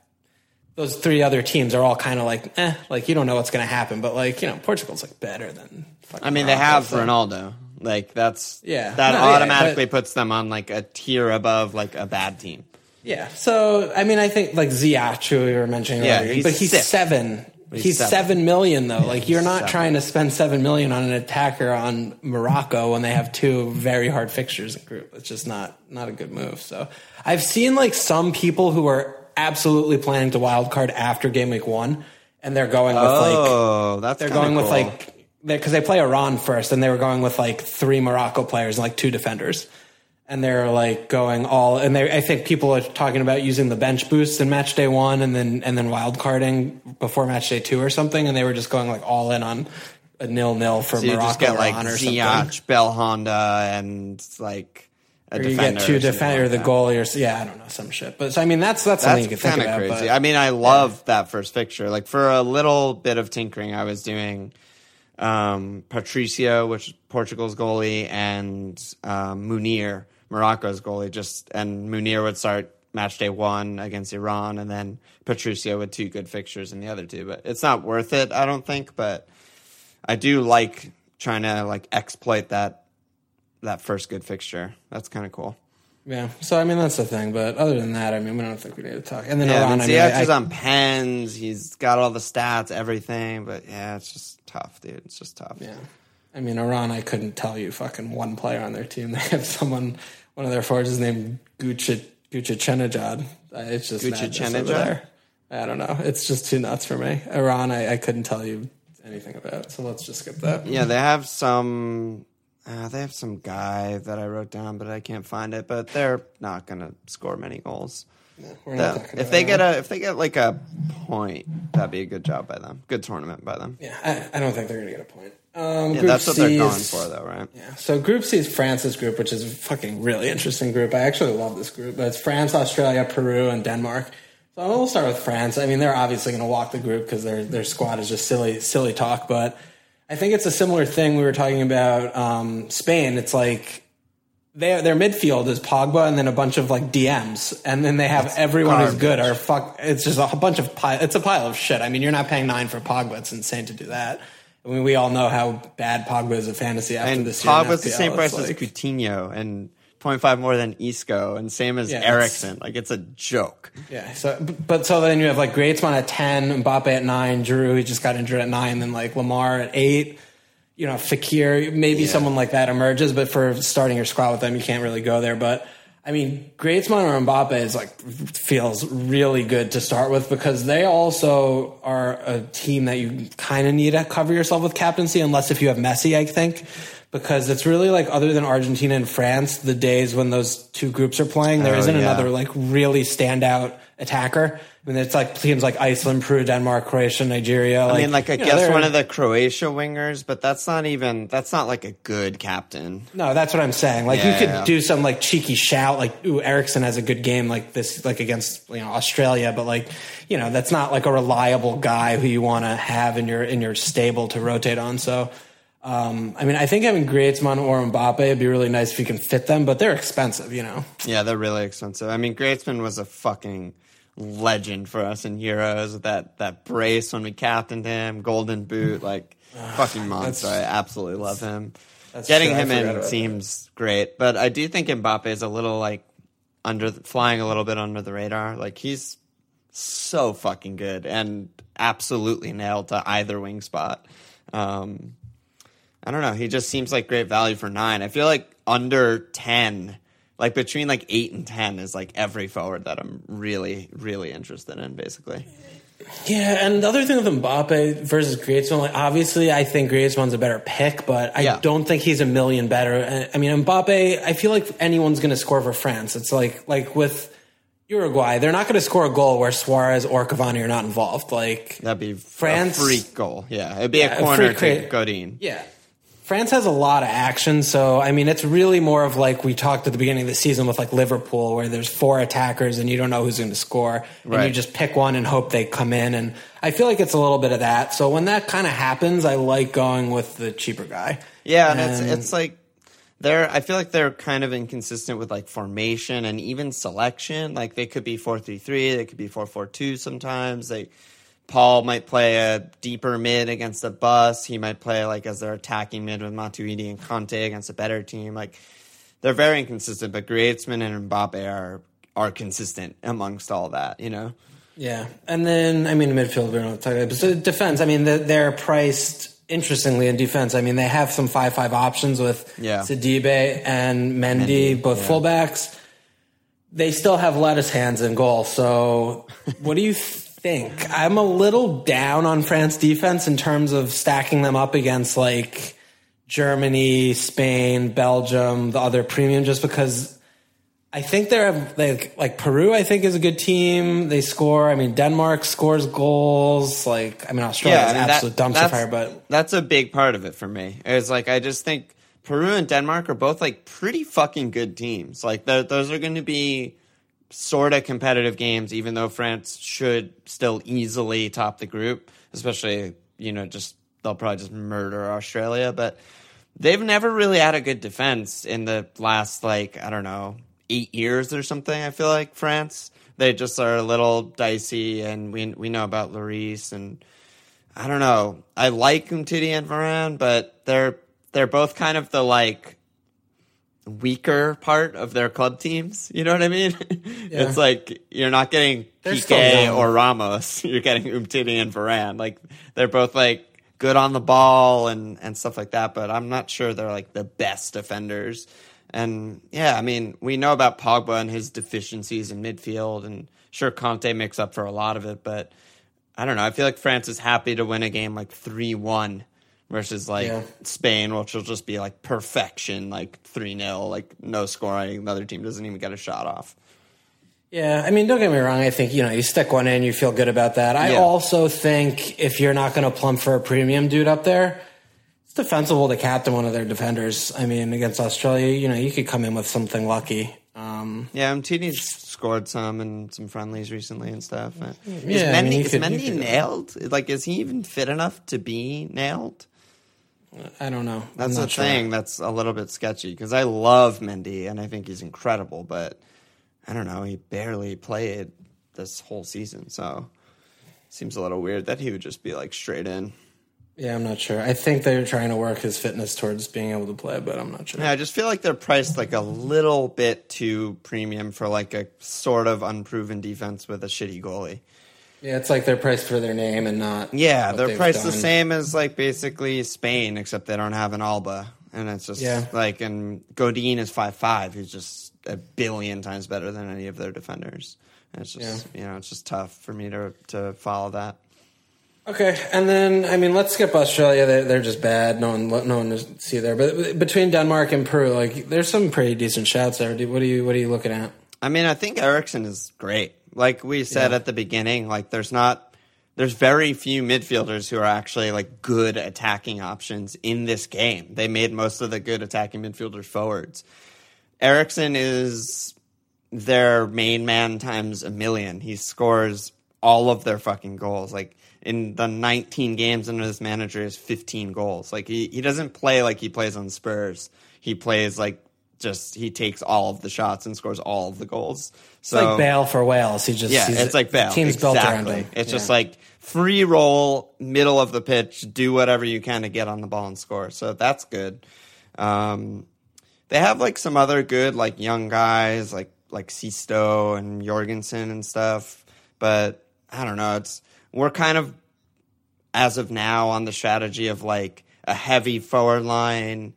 those three other teams are all kind of like, eh, like you don't know what's going to happen. But like, you know, Portugal's like better than. fucking I mean, they have so- Ronaldo. Like that's Yeah. That No, yeah, automatically but- puts them on like a tier above like a bad team. Yeah. So I mean, I think like Ziyech, who we were mentioning Yeah, earlier, he's but he's seven. He's He's, seven. seven million though. like you're not seven. trying to spend seven million on an attacker on Morocco when they have two very hard fixtures in group. It's just not not a good move. So I've seen like some people who are absolutely planning to wild card after game week one, and they're going with like Oh, that's they're going with like because they play Iran first, and they were going with like three Morocco players and like two defenders, and they're like going all. And they, I think people are talking about using the bench boost in match day one, and then and then wild carding before match day two or something, and they were just going like all in on a nil nil for So you Morocco just get like Iran or something. Ziyech, Belhanda, and like Or you get two defender, like the goalie, or yeah, I don't know, some shit. But so, I mean, that's that's something you That's can think kind of about. crazy. but- I mean, I love that first fixture. Like for a little bit of tinkering, I was doing um, Patricio, which is Portugal's goalie, and um, Munir, Morocco's goalie. Just and Munir would start match day one against Iran, and then Patricio with two good fixtures in the other two. But it's not worth it, I don't think. But I do like trying to like exploit that that first good fixture. That's kind of cool. yeah. So I mean, that's the thing. But other than that, I mean, we don't think we need to talk. And then Yeah, Iran, I I mean, I- is on pens. He's got all the stats, everything. But yeah, it's just tough, dude. It's just tough. Yeah. I mean, Iran, I couldn't tell you fucking one player on their team. They have someone, one of their forwards is named Gucci, Gucci Chenajad. It's just Gucci Chenajad? I don't know. It's just too nuts for me. Iran, I, I couldn't tell you anything about. So let's just skip that. Yeah, they have some. Uh, they have some guy that I wrote down, but I can't find it. But they're not gonna score many goals. That- talking if they get a, if they get like a point, that'd be a good job by them. Good tournament by them. Yeah, I, I don't think they're going to get a point. Um, Yeah, that's what they're going for, though, right? Yeah. So Group C is France's group, which is a fucking really interesting group. I actually love this group. But it's France, Australia, Peru, and Denmark. So we'll start with France. I mean, they're obviously going to walk the group because their their squad is just silly silly talk. But I think it's a similar thing we were talking about um, Spain. It's like they, their midfield is Pogba and then a bunch of like DMs, and then they have That's everyone who's good or fuck. It's just a bunch of pile. It's a pile of shit. I mean, you're not paying nine for Pogba. It's insane to do that. I mean, we all know how bad Pogba is a fantasy after and this year. Pogba's the same price like, as Coutinho, and 0.5 more than Isco, and same as yeah, Eriksen. Like it's a joke. Yeah. So, but so then you have like Griezmann at 10, Mbappe at nine, Giroud he just got injured at nine, then like Lemar at eight. You know, Fekir, maybe yeah. someone like that emerges, but for starting your squad with them, you can't really go there. But I mean, Griezmann or Mbappe is like feels really good to start with because they also are a team that you kind of need to cover yourself with captaincy, unless if you have Messi, I think because it's really like other than Argentina and France, the days when those two groups are playing, there oh, not yeah. another like really standout attacker. I mean, it's like teams like Iceland, Peru, Denmark, Croatia, Nigeria. I mean, like I guess know, one of the Croatia wingers, but that's not even that's not like a good captain. No, that's what I'm saying. Like yeah, you could yeah. do some like cheeky shout, like ooh, Eriksen has a good game like this, like against you know Australia, but like you know that's not like a reliable guy who you want to have in your in your stable to rotate on. So um, I mean, I think having Griezmann or Mbappe would be really nice if you can fit them, but they're expensive, you know. Yeah, they're really expensive. I mean, Griezmann was a fucking legend for us in Euros. That that brace when we captained him, golden boot, like fucking monster. I absolutely love him. Getting true. him in seems that. great, but I do think Mbappe is a little like under flying a little bit under the radar. Like he's so fucking good and absolutely nailed to either wing spot. Um, I don't know. He just seems like great value for nine. I feel like under 10, like between like eight and 10 is like every forward that I'm really, really interested in, basically. Yeah, and the other thing with Mbappe versus Griezmann, like obviously I think Griezmann's a better pick, but I yeah. don't think he's a million better. Uh, I mean, Mbappe, I feel like anyone's going to score for France. It's like like with Uruguay, they're not going to score a goal where Suarez or Cavani are not involved. Like that'd be France a freak goal. Yeah, it'd be yeah, a corner a to Godin. Yeah, France has a lot of action, so I mean, it's really more of like we talked at the beginning of the season with like Liverpool, where there's four attackers and you don't know who's going to score, and right. you just pick one and hope they come in. And I feel like it's a little bit of that. So when that kind of happens, I like going with the cheaper guy. Yeah, and, and it's it's like they're I feel like they're kind of inconsistent with like formation and even selection. Like they could be four three three, they could be four four two sometimes. They Paul might play a deeper mid against a bus. He might play like as their attacking mid with Matuidi and Kante against a better team. Like they're very inconsistent, but Griezmann and Mbappe are are consistent amongst all that. You know. Yeah, and then I mean midfield. We don't talk about, but defense. I mean they're priced interestingly in defense. I mean they have some five five options with yeah. Sidibe and Mendy, Mendy both yeah. fullbacks. They still have lettuce hands in goal. So what do you? Think I'm a little down on France defense in terms of stacking them up against like Germany, Spain, Belgium, the other premium, just because I think they're like like Peru. I think is a good team. They score. I mean, Denmark scores goals. Like I mean, Australia yeah, is I mean, absolute that, dumpster fire. But that's a big part of it for me. It's like I just think Peru and Denmark are both like pretty fucking good teams. Like those are going to be sort of competitive games, even though France should still easily top the group, especially, you know, just they'll probably just murder Australia. But they've never really had a good defense in the last, like, I don't know, eight years or something, I feel like, France. They just are a little dicey, and we we know about Lloris, and I don't know. I like Umtiti and Varane, but they're they're both kind of the like weaker part of their club teams. You know what I mean? Yeah. It's like you're not getting Piqué or Ramos. You're getting Umtiti and Varane. Like they're both like good on the ball and and stuff like that. But I'm not sure they're like the best defenders. And yeah, I mean, we know about Pogba and his deficiencies in midfield, and sure Kante makes up for a lot of it. But I don't know. I feel like France is happy to win a game like three one versus like yeah. Spain, which will just be like perfection, like 3 0, like no scoring. The other team doesn't even get a shot off. Yeah, I mean, don't get me wrong. I think, you know, you stick one in, you feel good about that. I yeah. also think if you're not going to plump for a premium dude up there, it's defensible to captain one of their defenders. I mean, against Australia, you know, you could come in with something lucky. Um, Yeah, Umtiti's scored some and some friendlies recently and stuff. Uh, is Yeah, I mean, Mendy, is could- Mendy nailed? Like, is he even fit enough to be nailed? I don't know. That's the sure. thing that's a little bit sketchy because I love Mendy and I think he's incredible, but I don't know. He barely played this whole season, so seems a little weird that he would just be like straight in. Yeah, I'm not sure. I think they're trying to work his fitness towards being able to play, but I'm not sure. Yeah, I just feel like they're priced like a little bit too premium for like a sort of unproven defense with a shitty goalie. Yeah, it's like they're priced for their name and not. Yeah, they're priced the same as like basically Spain, except they don't have an Alba, and it's just Yeah. like and Godin is five five. He's just a billion times better than any of their defenders. And it's just you know it's just tough for me to to follow that. Okay, and then I mean, let's skip Australia. They're, they're just bad. No one, no one to see there. But between Denmark and Peru, like there's some pretty decent shouts there. What are you What are you looking at? I mean, I think Eriksen is great. Like we said Yeah. at the beginning, like there's not there's very few midfielders who are actually like good attacking options in this game. They made most of the good attacking midfielders forwards. Eriksen is their main man times a million. He scores all of their fucking goals. Like in the 19 games under this manager, is 15 goals. Like he, he doesn't play like he plays on Spurs. He plays like just he takes all of the shots and scores all of the goals. So it's like Bale for Wales. He just Yeah, it's like Bale. Teams exactly. built around him. It's Yeah. just like free roll, middle of the pitch, do whatever you can to get on the ball and score. So that's good. Um, they have like some other good like young guys like like Sisto and Jorgensen and stuff, but I don't know. It's we're kind of as of now on the strategy of like a heavy forward line,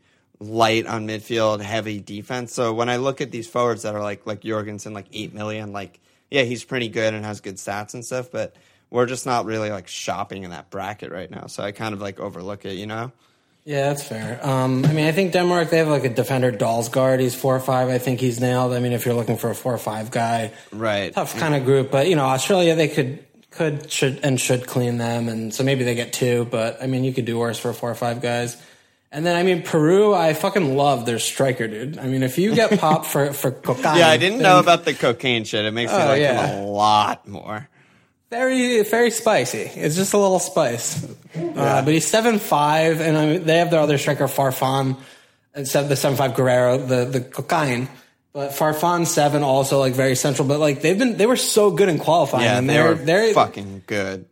light on midfield, heavy defense. So when I look at these forwards that are like like Jorgensen, like eight million, like yeah, he's pretty good and has good stats and stuff, but we're just not really like shopping in that bracket right now. So I kind of like overlook it, you know? Yeah, that's fair. Um, I mean, I think Denmark they have like a defender Dalsgaard. He's four or five. I think he's nailed. I mean, if you're looking for a four or five guy, Right. tough kind of group. But you know, Australia they could could should and should clean them, and so maybe they get two. But I mean, you could do worse for four or five guys. And then I mean, Peru, I fucking love their striker, dude. I mean, if you get popped for for cocaine, Yeah, I didn't then know about the cocaine shit. It makes me Oh, like yeah. him a lot more. very very spicy. It's just a little spice. Uh, but he's seven five, and I mean, they have their other striker Farfan, instead the seven five Guerrero, the the cocaine. But Farfan seven also like very central. But like they've been they were so good in qualifying, Yeah, and they they're were they're fucking good.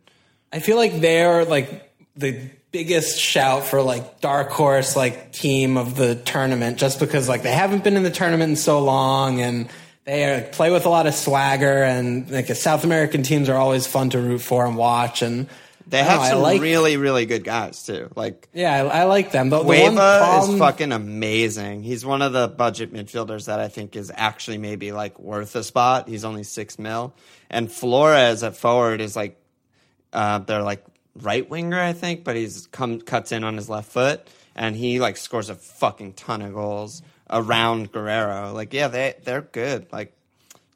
I feel like they're like the biggest shout for like dark horse like team of the tournament just because like they haven't been in the tournament in so long and they uh, play with a lot of swagger and like South American teams are always fun to root for and watch and They have know, some like- really, really good guys too. Like yeah I, I like them. The, the one problem, is fucking amazing. He's one of the budget midfielders that I think is actually maybe like worth a spot. He's only six mil, and Flores at forward is like uh, they're like right winger, I think, but he's come cuts in on his left foot, and he like scores a fucking ton of goals around Guerrero. Like yeah, they they're good. Like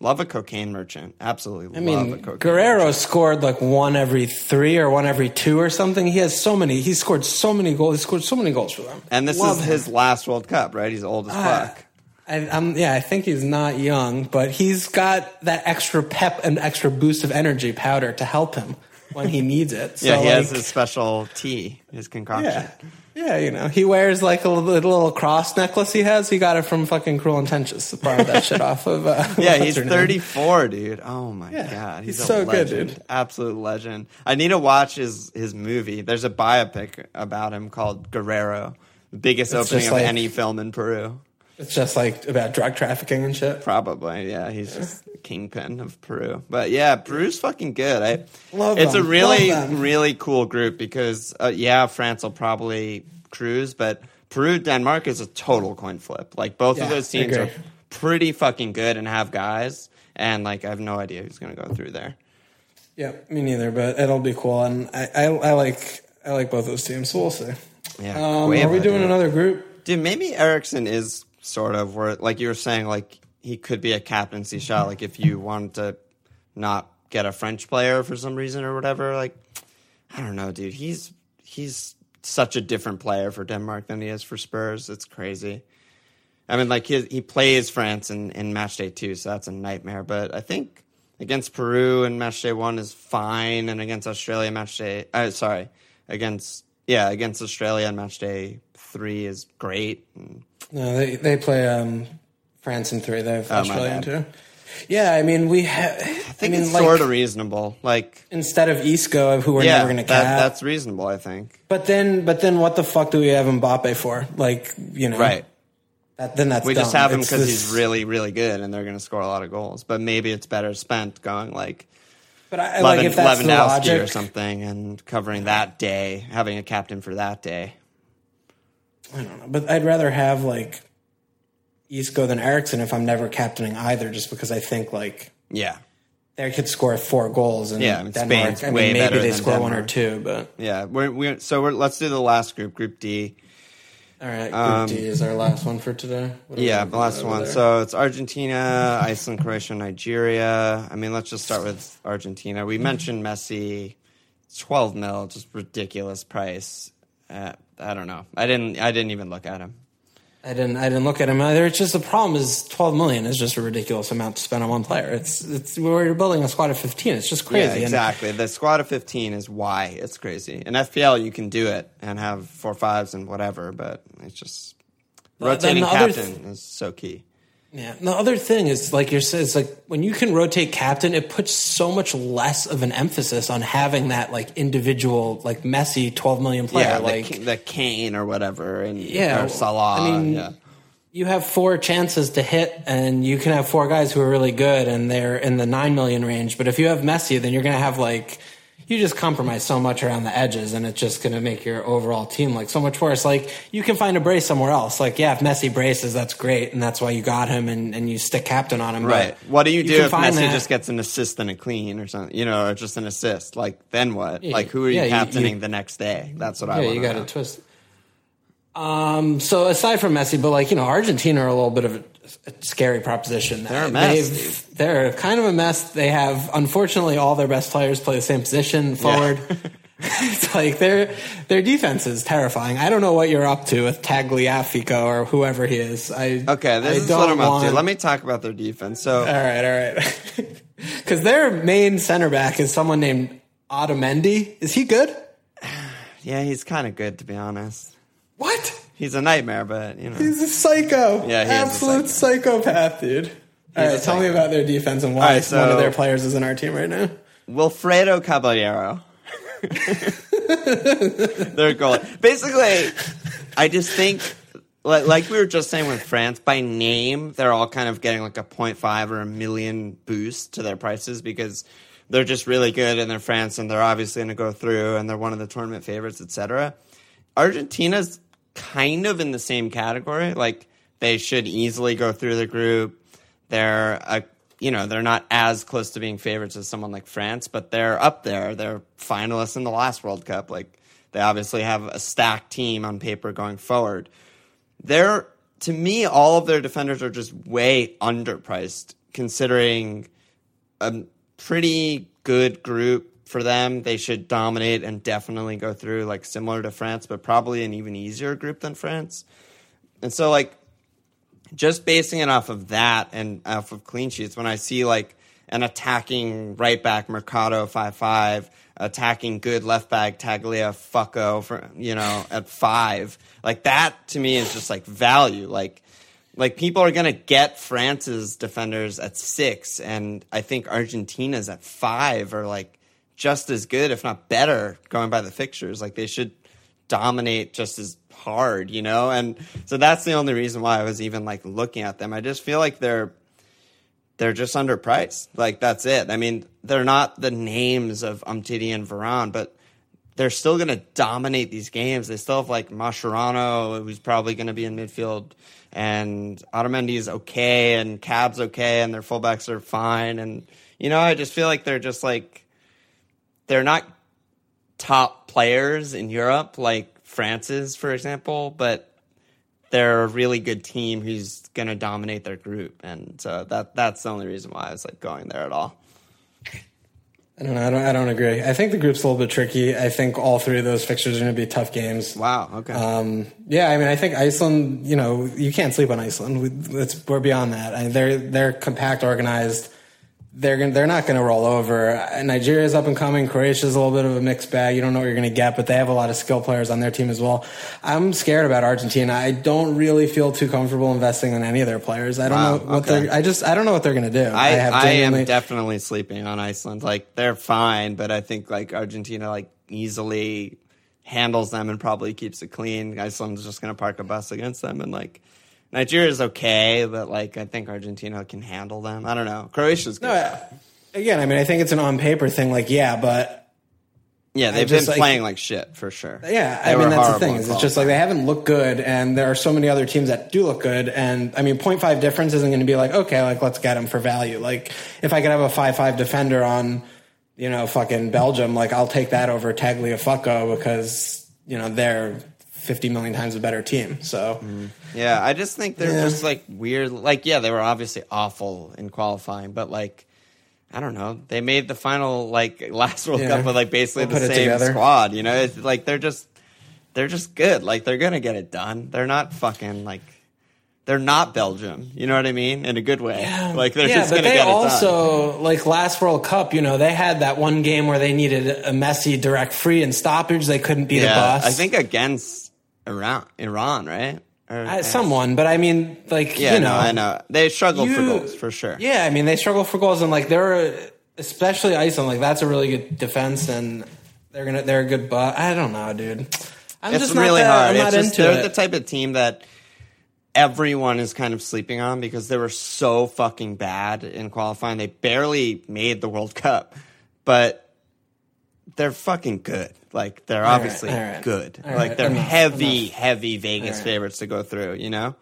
love a cocaine merchant. Absolutely, I love a mean, cocaine Guerrero merchant. scored like one every three or one every two or something. He has so many. He scored so many goals. He scored so many goals for them. and this Love is him. his last World Cup, right? He's old as Ah, fuck. I, I'm, yeah, I think he's not young, but he's got that extra pep and extra boost of energy powder to help him when he needs it. So Yeah, he has his special tea, his concoction. yeah, yeah, you know, he wears like a little, little cross necklace he has. He got it from fucking Cruel Intentions. Borrowed that shit off of. Uh, Yeah, he's 34, dude. Oh my Yeah, god, he's, he's a so good, legend. dude. Absolute legend. I need to watch his his movie. There's a biopic about him called Guerrero, the biggest It's opening of like- any film in Peru. It's just like about drug trafficking and shit. Probably, yeah. He's just the kingpin of Peru. But yeah, Peru's fucking good. I Love it. It's them. a really really cool group because uh, yeah, France will probably cruise, but Peru Denmark is a total coin flip. Like both of those teams are pretty fucking good and have guys, and like I have no idea who's going to go through there. Yeah, me neither, but it'll be cool, and I, I, I like I like both those teams, so we'll see. Yeah, Um, are we doing dude. another group? Dude, maybe Eriksen is sort of where, like you were saying, like he could be a captaincy shot. Like if you wanted to not get a French player for some reason or whatever. Like I don't know, dude. He's he's such a different player for Denmark than he is for Spurs. It's crazy. I mean, like he he plays France in in match day two, so that's a nightmare. But I think against Peru in match day one is fine, and against Australia match day, uh, sorry, against yeah against Australia match day three is great. And, No, they they play um, France in three. They have Oh, Australia in two. Yeah, I mean we have. I think mean, it's like, sort of reasonable. Like instead of Isco, who we're yeah, never going to that, cap. that's reasonable. I think but then, but then, what the fuck do we have Mbappe for? Like, you know, right. That, then that's We just have him because he's really really good, and they're going to score a lot of goals. But maybe it's better spent going like. But I, like Levin, if that's the Lewandowski logic, or something, and covering that day, having a captain for that day. I don't know. But I'd rather have like Isco than Eriksen if I'm never captaining either, just because I think like Yeah, they could score four goals and Yeah, Denmark. Spain's I mean, way maybe they score one or two, but yeah. We're, we're so we're let's do the last group, Group D. all right. Group D is our last one for today. What do we Um, Yeah, the last one. there? So it's Argentina, Iceland, Croatia, Nigeria. I mean, let's just start with Argentina. We mentioned Messi, twelve mil, just ridiculous price. Uh, I don't know. I didn't. I didn't even look at him. I didn't. I didn't look at him either. It's just the problem is twelve million is just a ridiculous amount to spend on one player. It's it's we're building a squad of fifteen. It's just crazy. Yeah, And- exactly. The squad of 15 is why it's crazy. In FPL, you can do it and have four fives and whatever, but it's just rotating the captain is so key. Yeah. And the other thing is, like you're it's like when you can rotate captain, it puts so much less of an emphasis on having that like individual, like Messi twelve million player. Yeah, like the, the Kane or whatever, and Yeah, or Salah. I mean, yeah. you have four chances to hit, and you can have four guys who are really good, and they're in the nine million range. But if you have Messi, then you're going to have like you just compromise so much around the edges, and it's just going to make your overall team like so much worse. Like you can find a brace somewhere else. Like yeah, if Messi braces, that's great, and that's why you got him, and, and you stick captain on him. but Right. What do you do can if Messi that- just gets an assist and a clean or something? You know, or just an assist? Like then what? Yeah, like who are you yeah, captaining you- the next day? That's what I Yeah, want. you got to twist. Um. So aside from Messi, but like you know, Argentina are a little bit of a scary proposition. They're a mess, They've- They're kind of a mess. They have unfortunately all their best players play the same position forward. it's like their their defense is terrifying. I don't know what you're up to with Tagliafico or whoever he is. I Okay, this I is what I'm up to. Let me talk about their defense. So All right, all right. Because their main center back is someone named Otamendi. Is he good? yeah, he's kind of good to be honest. What? He's a nightmare, but you know. He's a psycho. Yeah, he is a absolute psychopath, dude. All right, tell me about their defense and why right, so- one of their players is in our team right now. Wilfredo Caballero. Their goal. Basically, I just think, like, like we were just saying with France, by name, they're all kind of getting like a 0.5 or a million boost to their prices because they're just really good and they're France and they're obviously going to go through and they're one of the tournament favorites, etc. Argentina's kind of in the same category. Like, they should easily go through the group. They're a you know they're not as close to being favorites as someone like France, but they're up there. They're finalists in the last World Cup. Like they obviously have a stacked team on paper going forward. They're to me, all of their defenders are just way underpriced considering a pretty good group for them. They should dominate and definitely go through like similar to France, but probably an even easier group than France. And so like just basing it off of that and off of clean sheets, when I see like an attacking right back Mercado five five, attacking good left back Taglia Fucko for you know at five, like that to me is just like value. Like like people are gonna get France's defenders at six, and I think Argentina's at five are like just as good, if not better, going by the fixtures. Like they should dominate just as hard, you know? And so that's the only reason why I was even like looking at them. I just feel like they're they're just underpriced. Like that's it. I mean, they're not the names of Umtiti and Varane, but they're still going to dominate these games. They still have like Mascherano, who's probably going to be in midfield, and Otamendi is okay, and Cab's okay, and their fullbacks are fine. And you know, I just feel like they're just like they're not top players in Europe like France is, for example, but they're a really good team who's going to dominate their group, and so that that's the only reason why I was like going there at all. I don't know. I don't, I don't agree. I think the group's a little bit tricky. I think all three of those fixtures are going to be tough games. Wow. Okay. Um, yeah, I mean, I think Iceland. You know, you can't sleep on Iceland. We, it's, we're beyond that. I mean, they're they're compact, organized. They're gonna, they're not going to roll over. Nigeria's up and coming. Croatia's a little bit of a mixed bag. You don't know what you're going to get, but they have a lot of skill players on their team as well. I'm scared about Argentina. I don't really feel too comfortable investing in any of their players. I don't Wow, know what okay. they're. I just I don't know what they're going to do. I, have I am definitely sleeping on Iceland. Like they're fine, but I think like Argentina like easily handles them and probably keeps it clean. Iceland's just gonna park a bus against them and like Nigeria's okay, but like I think Argentina can handle them. I don't know. Croatia's good. No, I- again, I mean, I think it's an on paper thing. Like, yeah, but yeah, they've just, been like- playing like shit for sure. Yeah, They I mean that's the thing. Is it's just like they haven't looked good, and there are so many other teams that do look good. And I mean, 0.5 difference isn't going to be like okay, like let's get them for value. Like if I could have a five five defender on, you know, fucking Belgium, like I'll take that over Tagliafico because you know they're 50 million times a better team. So mm-hmm. Yeah, I just think they're Yeah. just like weird. Like, yeah, they were obviously awful in qualifying, but like, I don't know. They made the final like last World Yeah. Cup with like basically They'll the same squad. You know, it's like they're just they're just good. Like they're gonna get it done. They're not fucking like they're not Belgium. You know what I mean? In a good way. Like they're yeah, just gonna get it done. also like last World Cup. You know, they had that one game where they needed a Messi direct free and stoppage. They couldn't beat Yeah, a bus. I think against Iran, Iran, right? Or- Uh, someone, but I mean, like Yeah, you know, no, I know they struggled for goals for sure. Yeah, I mean they struggle for goals, and like they're especially Iceland. Like that's a really good defense, and they're gonna they're a good. But I don't know, dude. I'm it's just not really that, hard. I'm not it's just they're it. the type of team that everyone is kind of sleeping on because they were so fucking bad in qualifying. They barely made the World Cup, but they're fucking good. Like they're obviously all right. good. All like right, they're enough, heavy, enough. heavy Vegas All right. favorites to go through. You know.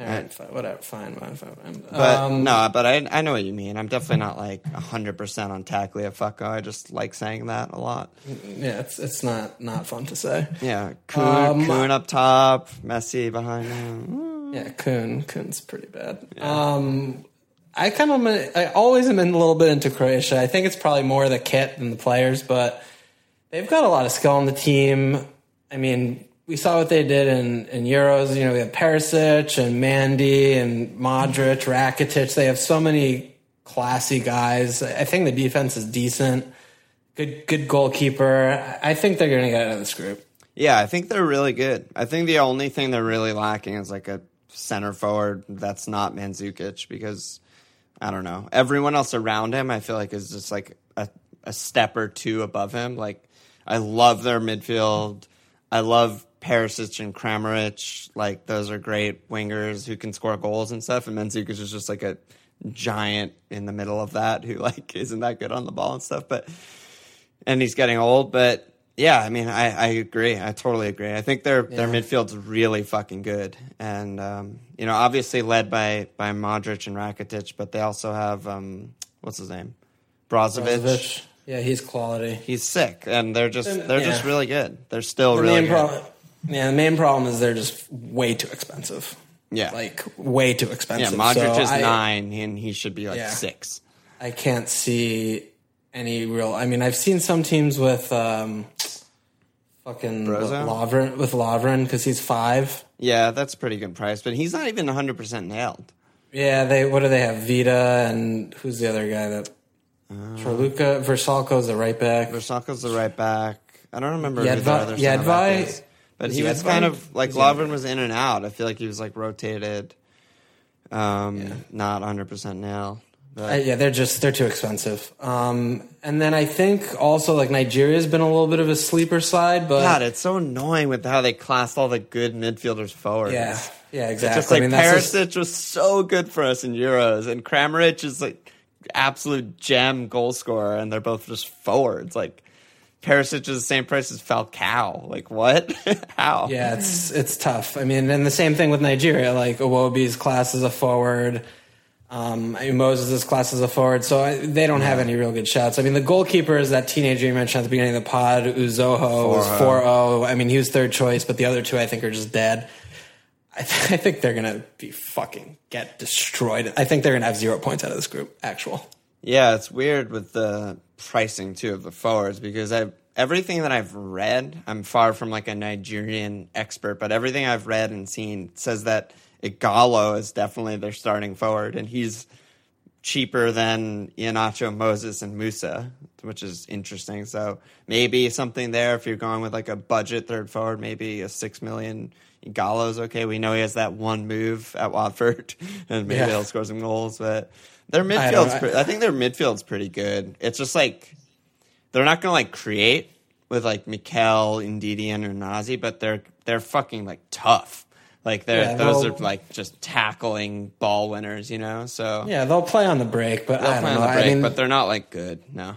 All right, fine, whatever, fine, fine. But um, no, but I I know what you mean. I'm definitely not like hundred percent on Tagliafico. I just like saying that a lot. yeah, it's it's not not fun to say. Yeah, Kun, Um, Kun up top, Messi behind him. Yeah, Kun. Kun's pretty bad. Um, I kind of, I always am a little bit into Croatia. I think it's probably more the kit than the players, but they've got a lot of skill on the team. I mean, we saw what they did in, in Euros. You know, we have Perisic and Mandy and Modric, Rakitic. They have so many classy guys. I think the defense is decent. Good, good goalkeeper. I think they're going to get out of this group. Yeah, I think they're really good. I think the only thing they're really lacking is like a center forward that's not Mandzukic because I don't know. Everyone else around him I feel like is just like a, a step or two above him. Like I love their midfield. I love Perisic and Kramaric. Like those are great wingers who can score goals and stuff. And Mandzukic is just like a giant in the middle of that who like isn't that good on the ball and stuff. But and he's getting old. But yeah, I mean, I, I agree. I totally agree. I think their their midfield's really fucking good, and um, you know, obviously led by by Modric and Rakitic, but they also have um, what's his name, Brozovic. Brozovic. Yeah, he's quality. He's sick, and they're just they're just really good. They're still The really main good. problem, yeah, the main problem is they're just way too expensive. Yeah. like way too expensive. yeah. Modric So is I, nine, and he should be like Yeah. six. I can't see any real. I mean, I've seen some teams with um, fucking Brozo? Lovren with Lovren because he's five. Yeah, that's pretty good price, but he's not even one hundred percent nailed. Yeah, they what do they have? Vida and who's the other guy that? Uh, Corluka Vrsaljko's the right back. Vrsaljko's the right back. I don't remember who Yedva- the other Yedvai- is. But he was kind of like Lovren was in and out. I feel like he was like rotated, um, not 100% nailed. Uh, yeah, they're just they're too expensive. Um, and then I think also like Nigeria's been a little bit of a sleeper side, but God, it's so annoying with how they classed all the good midfielders forward. yeah, yeah, It's exactly. just like I mean, Perisic just- was so good for us in Euros, and Kramaric is like absolute gem goal scorer, and they're both just forwards. Like Perisic is the same price as Falcao. Like what? how? Yeah, it's it's tough. I mean, and the same thing with Nigeria. Like Iwobi's class as a forward, um, I mean, Moses' class as a forward. So I, they don't have any real good shots. I mean, the goalkeeper is that teenager you mentioned at the beginning of the pod, Uzoho, was 4-0. I mean, he was third choice, but the other two I think are just dead. I, th- I think they're gonna be fucking get destroyed. I think they're gonna have zero points out of this group. Actual. Yeah, it's weird with the pricing too of the forwards because I everything that I've read, I'm far from like a Nigerian expert, but everything I've read and seen says that Ighalo is definitely their starting forward, and he's cheaper than Iheanacho, Moses, and Musa, which is interesting. So maybe something there if you're going with like a budget third forward, maybe a six million. Ighalo's okay. We know he has that one move at Watford, and maybe Yeah. he'll score some goals. But their I don't- pre- I think their midfield's pretty good. It's just like they're not gonna like create with like Mikel, Ndidi, and Onazi, but they're they're fucking like tough. Like they're Yeah, those are like just tackling ball winners, you know. So Yeah, they'll play on the break, but they'll I play on know. the break, I mean, but they're not like good. No.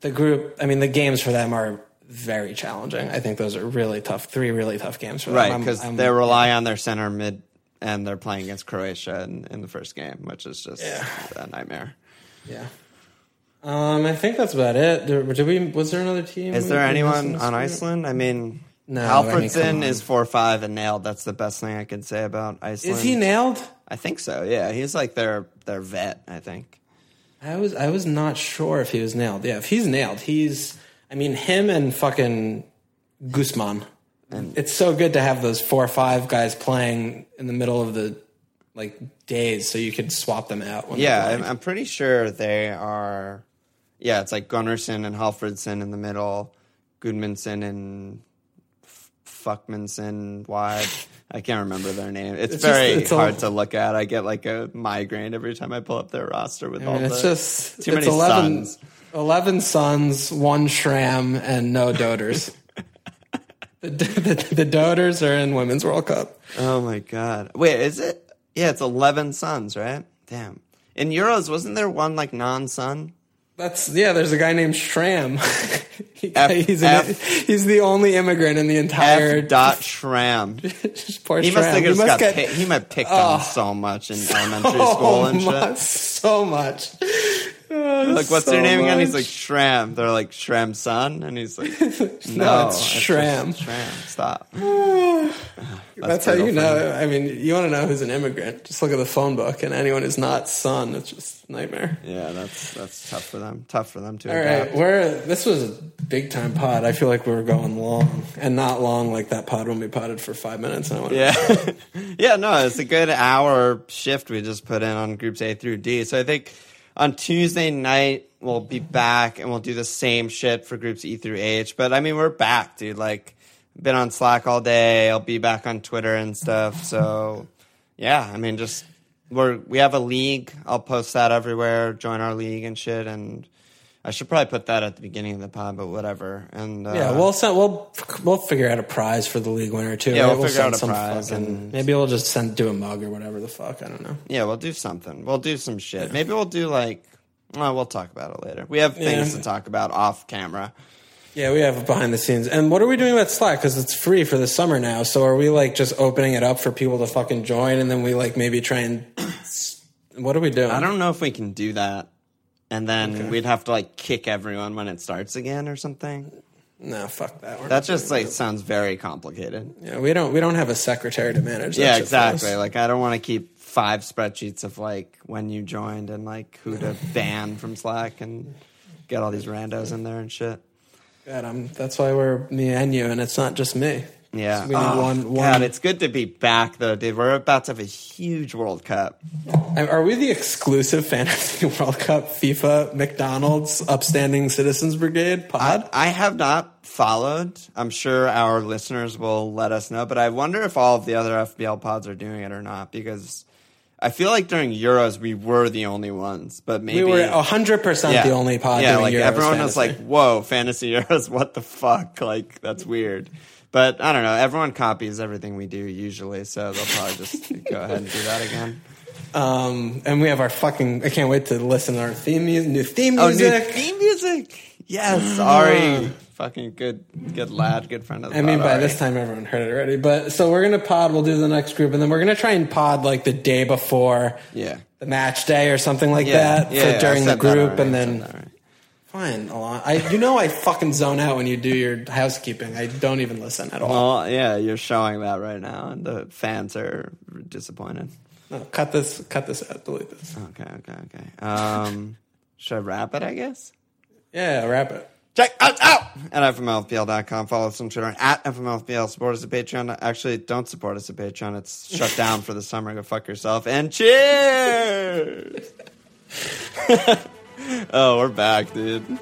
the group. I mean, the games for them are very challenging. I think those are really tough. Three really tough games for them. Right, because they rely on their center mid, and they're playing against Croatia in, in the first game, which is just Yeah. a nightmare. Yeah. Um, I think that's about it. Did we? Was there another team? Is there we missed in anyone on? Iceland? I mean, No, I mean, Alfredson is four five and nailed. That's the best thing I can say about Iceland. Is he nailed? I think so. Yeah, he's like their their vet. I think. I was I was not sure if he was nailed. Yeah, if he's nailed, he's. I mean, him and fucking Guzman. it's so good to have those four or five guys playing in the middle of the like days, so you could swap them out. When Yeah, I'm. I'm pretty sure they are. Yeah, it's like Gunnarsson and Hallfredsson in the middle, Gudmundsson and F- Fuckmanson wide. I can't remember their name. It's, It's just- very it's all- hard to look at. I get like a migraine every time I pull up their roster with I all mean, the it's just too it's many 11, sons. 11 sons, one Schram, and no Doders. the, the, the Doders are in Women's World Cup. Oh my god! Wait, is it? Yeah, it's eleven sons, right? Damn. In Euros, wasn't there one like non-son? That's yeah. There's a guy named Schram. F- he's an, F- he's the only immigrant in the entire F. Dot Schram. Poor He must think He must got get- pi- he might picked on oh. so much in elementary school oh, and shit. mu- so much. Oh, Like, what's so their name again? He's like. Schram. They're like Schram son, and he's like, no, No, it's Schram. Schram, stop. That's how you know. I mean, you want to know who's an immigrant? Just look at the phone book, and anyone who's not son, it's just nightmare. Yeah, that's that's tough for them. Tough for them to All adapt. right, we're this was a big time pod. I feel like we were going long, and not long like that pod when we podded for five minutes. And I went, Yeah, yeah. No, it's a good hour shift we just put in on groups A through D. So I think on Tuesday night we'll be back and we'll do the same shit for groups E through H. But I mean, we're back, dude. Like, been on Slack all day. I'll be back on Twitter and stuff. So yeah, I mean, just we're we have a league. I'll post that everywhere. Join our league and shit. And I should probably put that at the beginning of the pod, but whatever. And uh, Yeah, we'll send, we'll we'll figure out a prize for the league winner too. Yeah, right? we'll figure out a some prize fucking- and- maybe we'll just send do a mug or whatever the fuck. I don't know. Yeah, we'll do something. We'll do some shit. Maybe we'll do like. Well, we'll talk about it later. We have things Yeah. to talk about off camera. Yeah, we have behind the scenes. And what are we doing with Slack? Because it's free for the summer now. So are we like just opening it up for people to fucking join, and then we like maybe try and what are we doing? I don't know if we can do that, and then we'd have to like kick everyone when it starts again or something. No, fuck that. We're That just like sounds very complicated. yeah, we don't we don't have a secretary to manage. That Yeah, shit for us. exactly. Like I don't want to keep five spreadsheets of like when you joined and like who to ban from Slack and get all these randos in there and shit. God, I'm, that's why we're me and you, and it's not just me. Yeah. So we need Oh, one. one God, it's good to be back though, dude. We're about to have a huge World Cup. Are we the exclusive fantasy World Cup FIFA McDonald's upstanding citizens brigade pod? I, I have not followed. I'm sure our listeners will let us know, but I wonder if all of the other FPL pods are doing it or not because I feel like during Euros we were the only ones, but maybe we were hundred percent the only pod. Yeah, doing like Euros everyone was like, "Whoa, fantasy Euros! What the fuck? Like that's weird." But I don't know. Everyone copies everything we do usually, so they'll probably just go ahead and do that again. Um, and we have our fucking. I can't wait to listen to our theme music, new theme music. Oh, new theme music! Yes, Ari, fucking good, good lad, good friend of the I mean, by Ari. this time everyone heard it already. But so we're gonna pod. We'll do the next group, and then we're gonna try and pod like the day before yeah. the match day or something like Yeah, that yeah, for yeah, during the group, and then. Fine. Alon. I you know I fucking zone out when you do your housekeeping. I don't even listen at all. Well, yeah, you're showing that right now, and the fans are disappointed. No, cut this. Cut this out. Delete this. Okay, okay, okay. Um, Should I wrap it? I guess. Yeah, wrap it. Check us out at FMLFPL.com. Follow us on Twitter at FMLFPL. Support us at Patreon. Actually, don't support us at Patreon. It's shut down for the summer. Go fuck yourself. And cheers! oh, we're back, dude.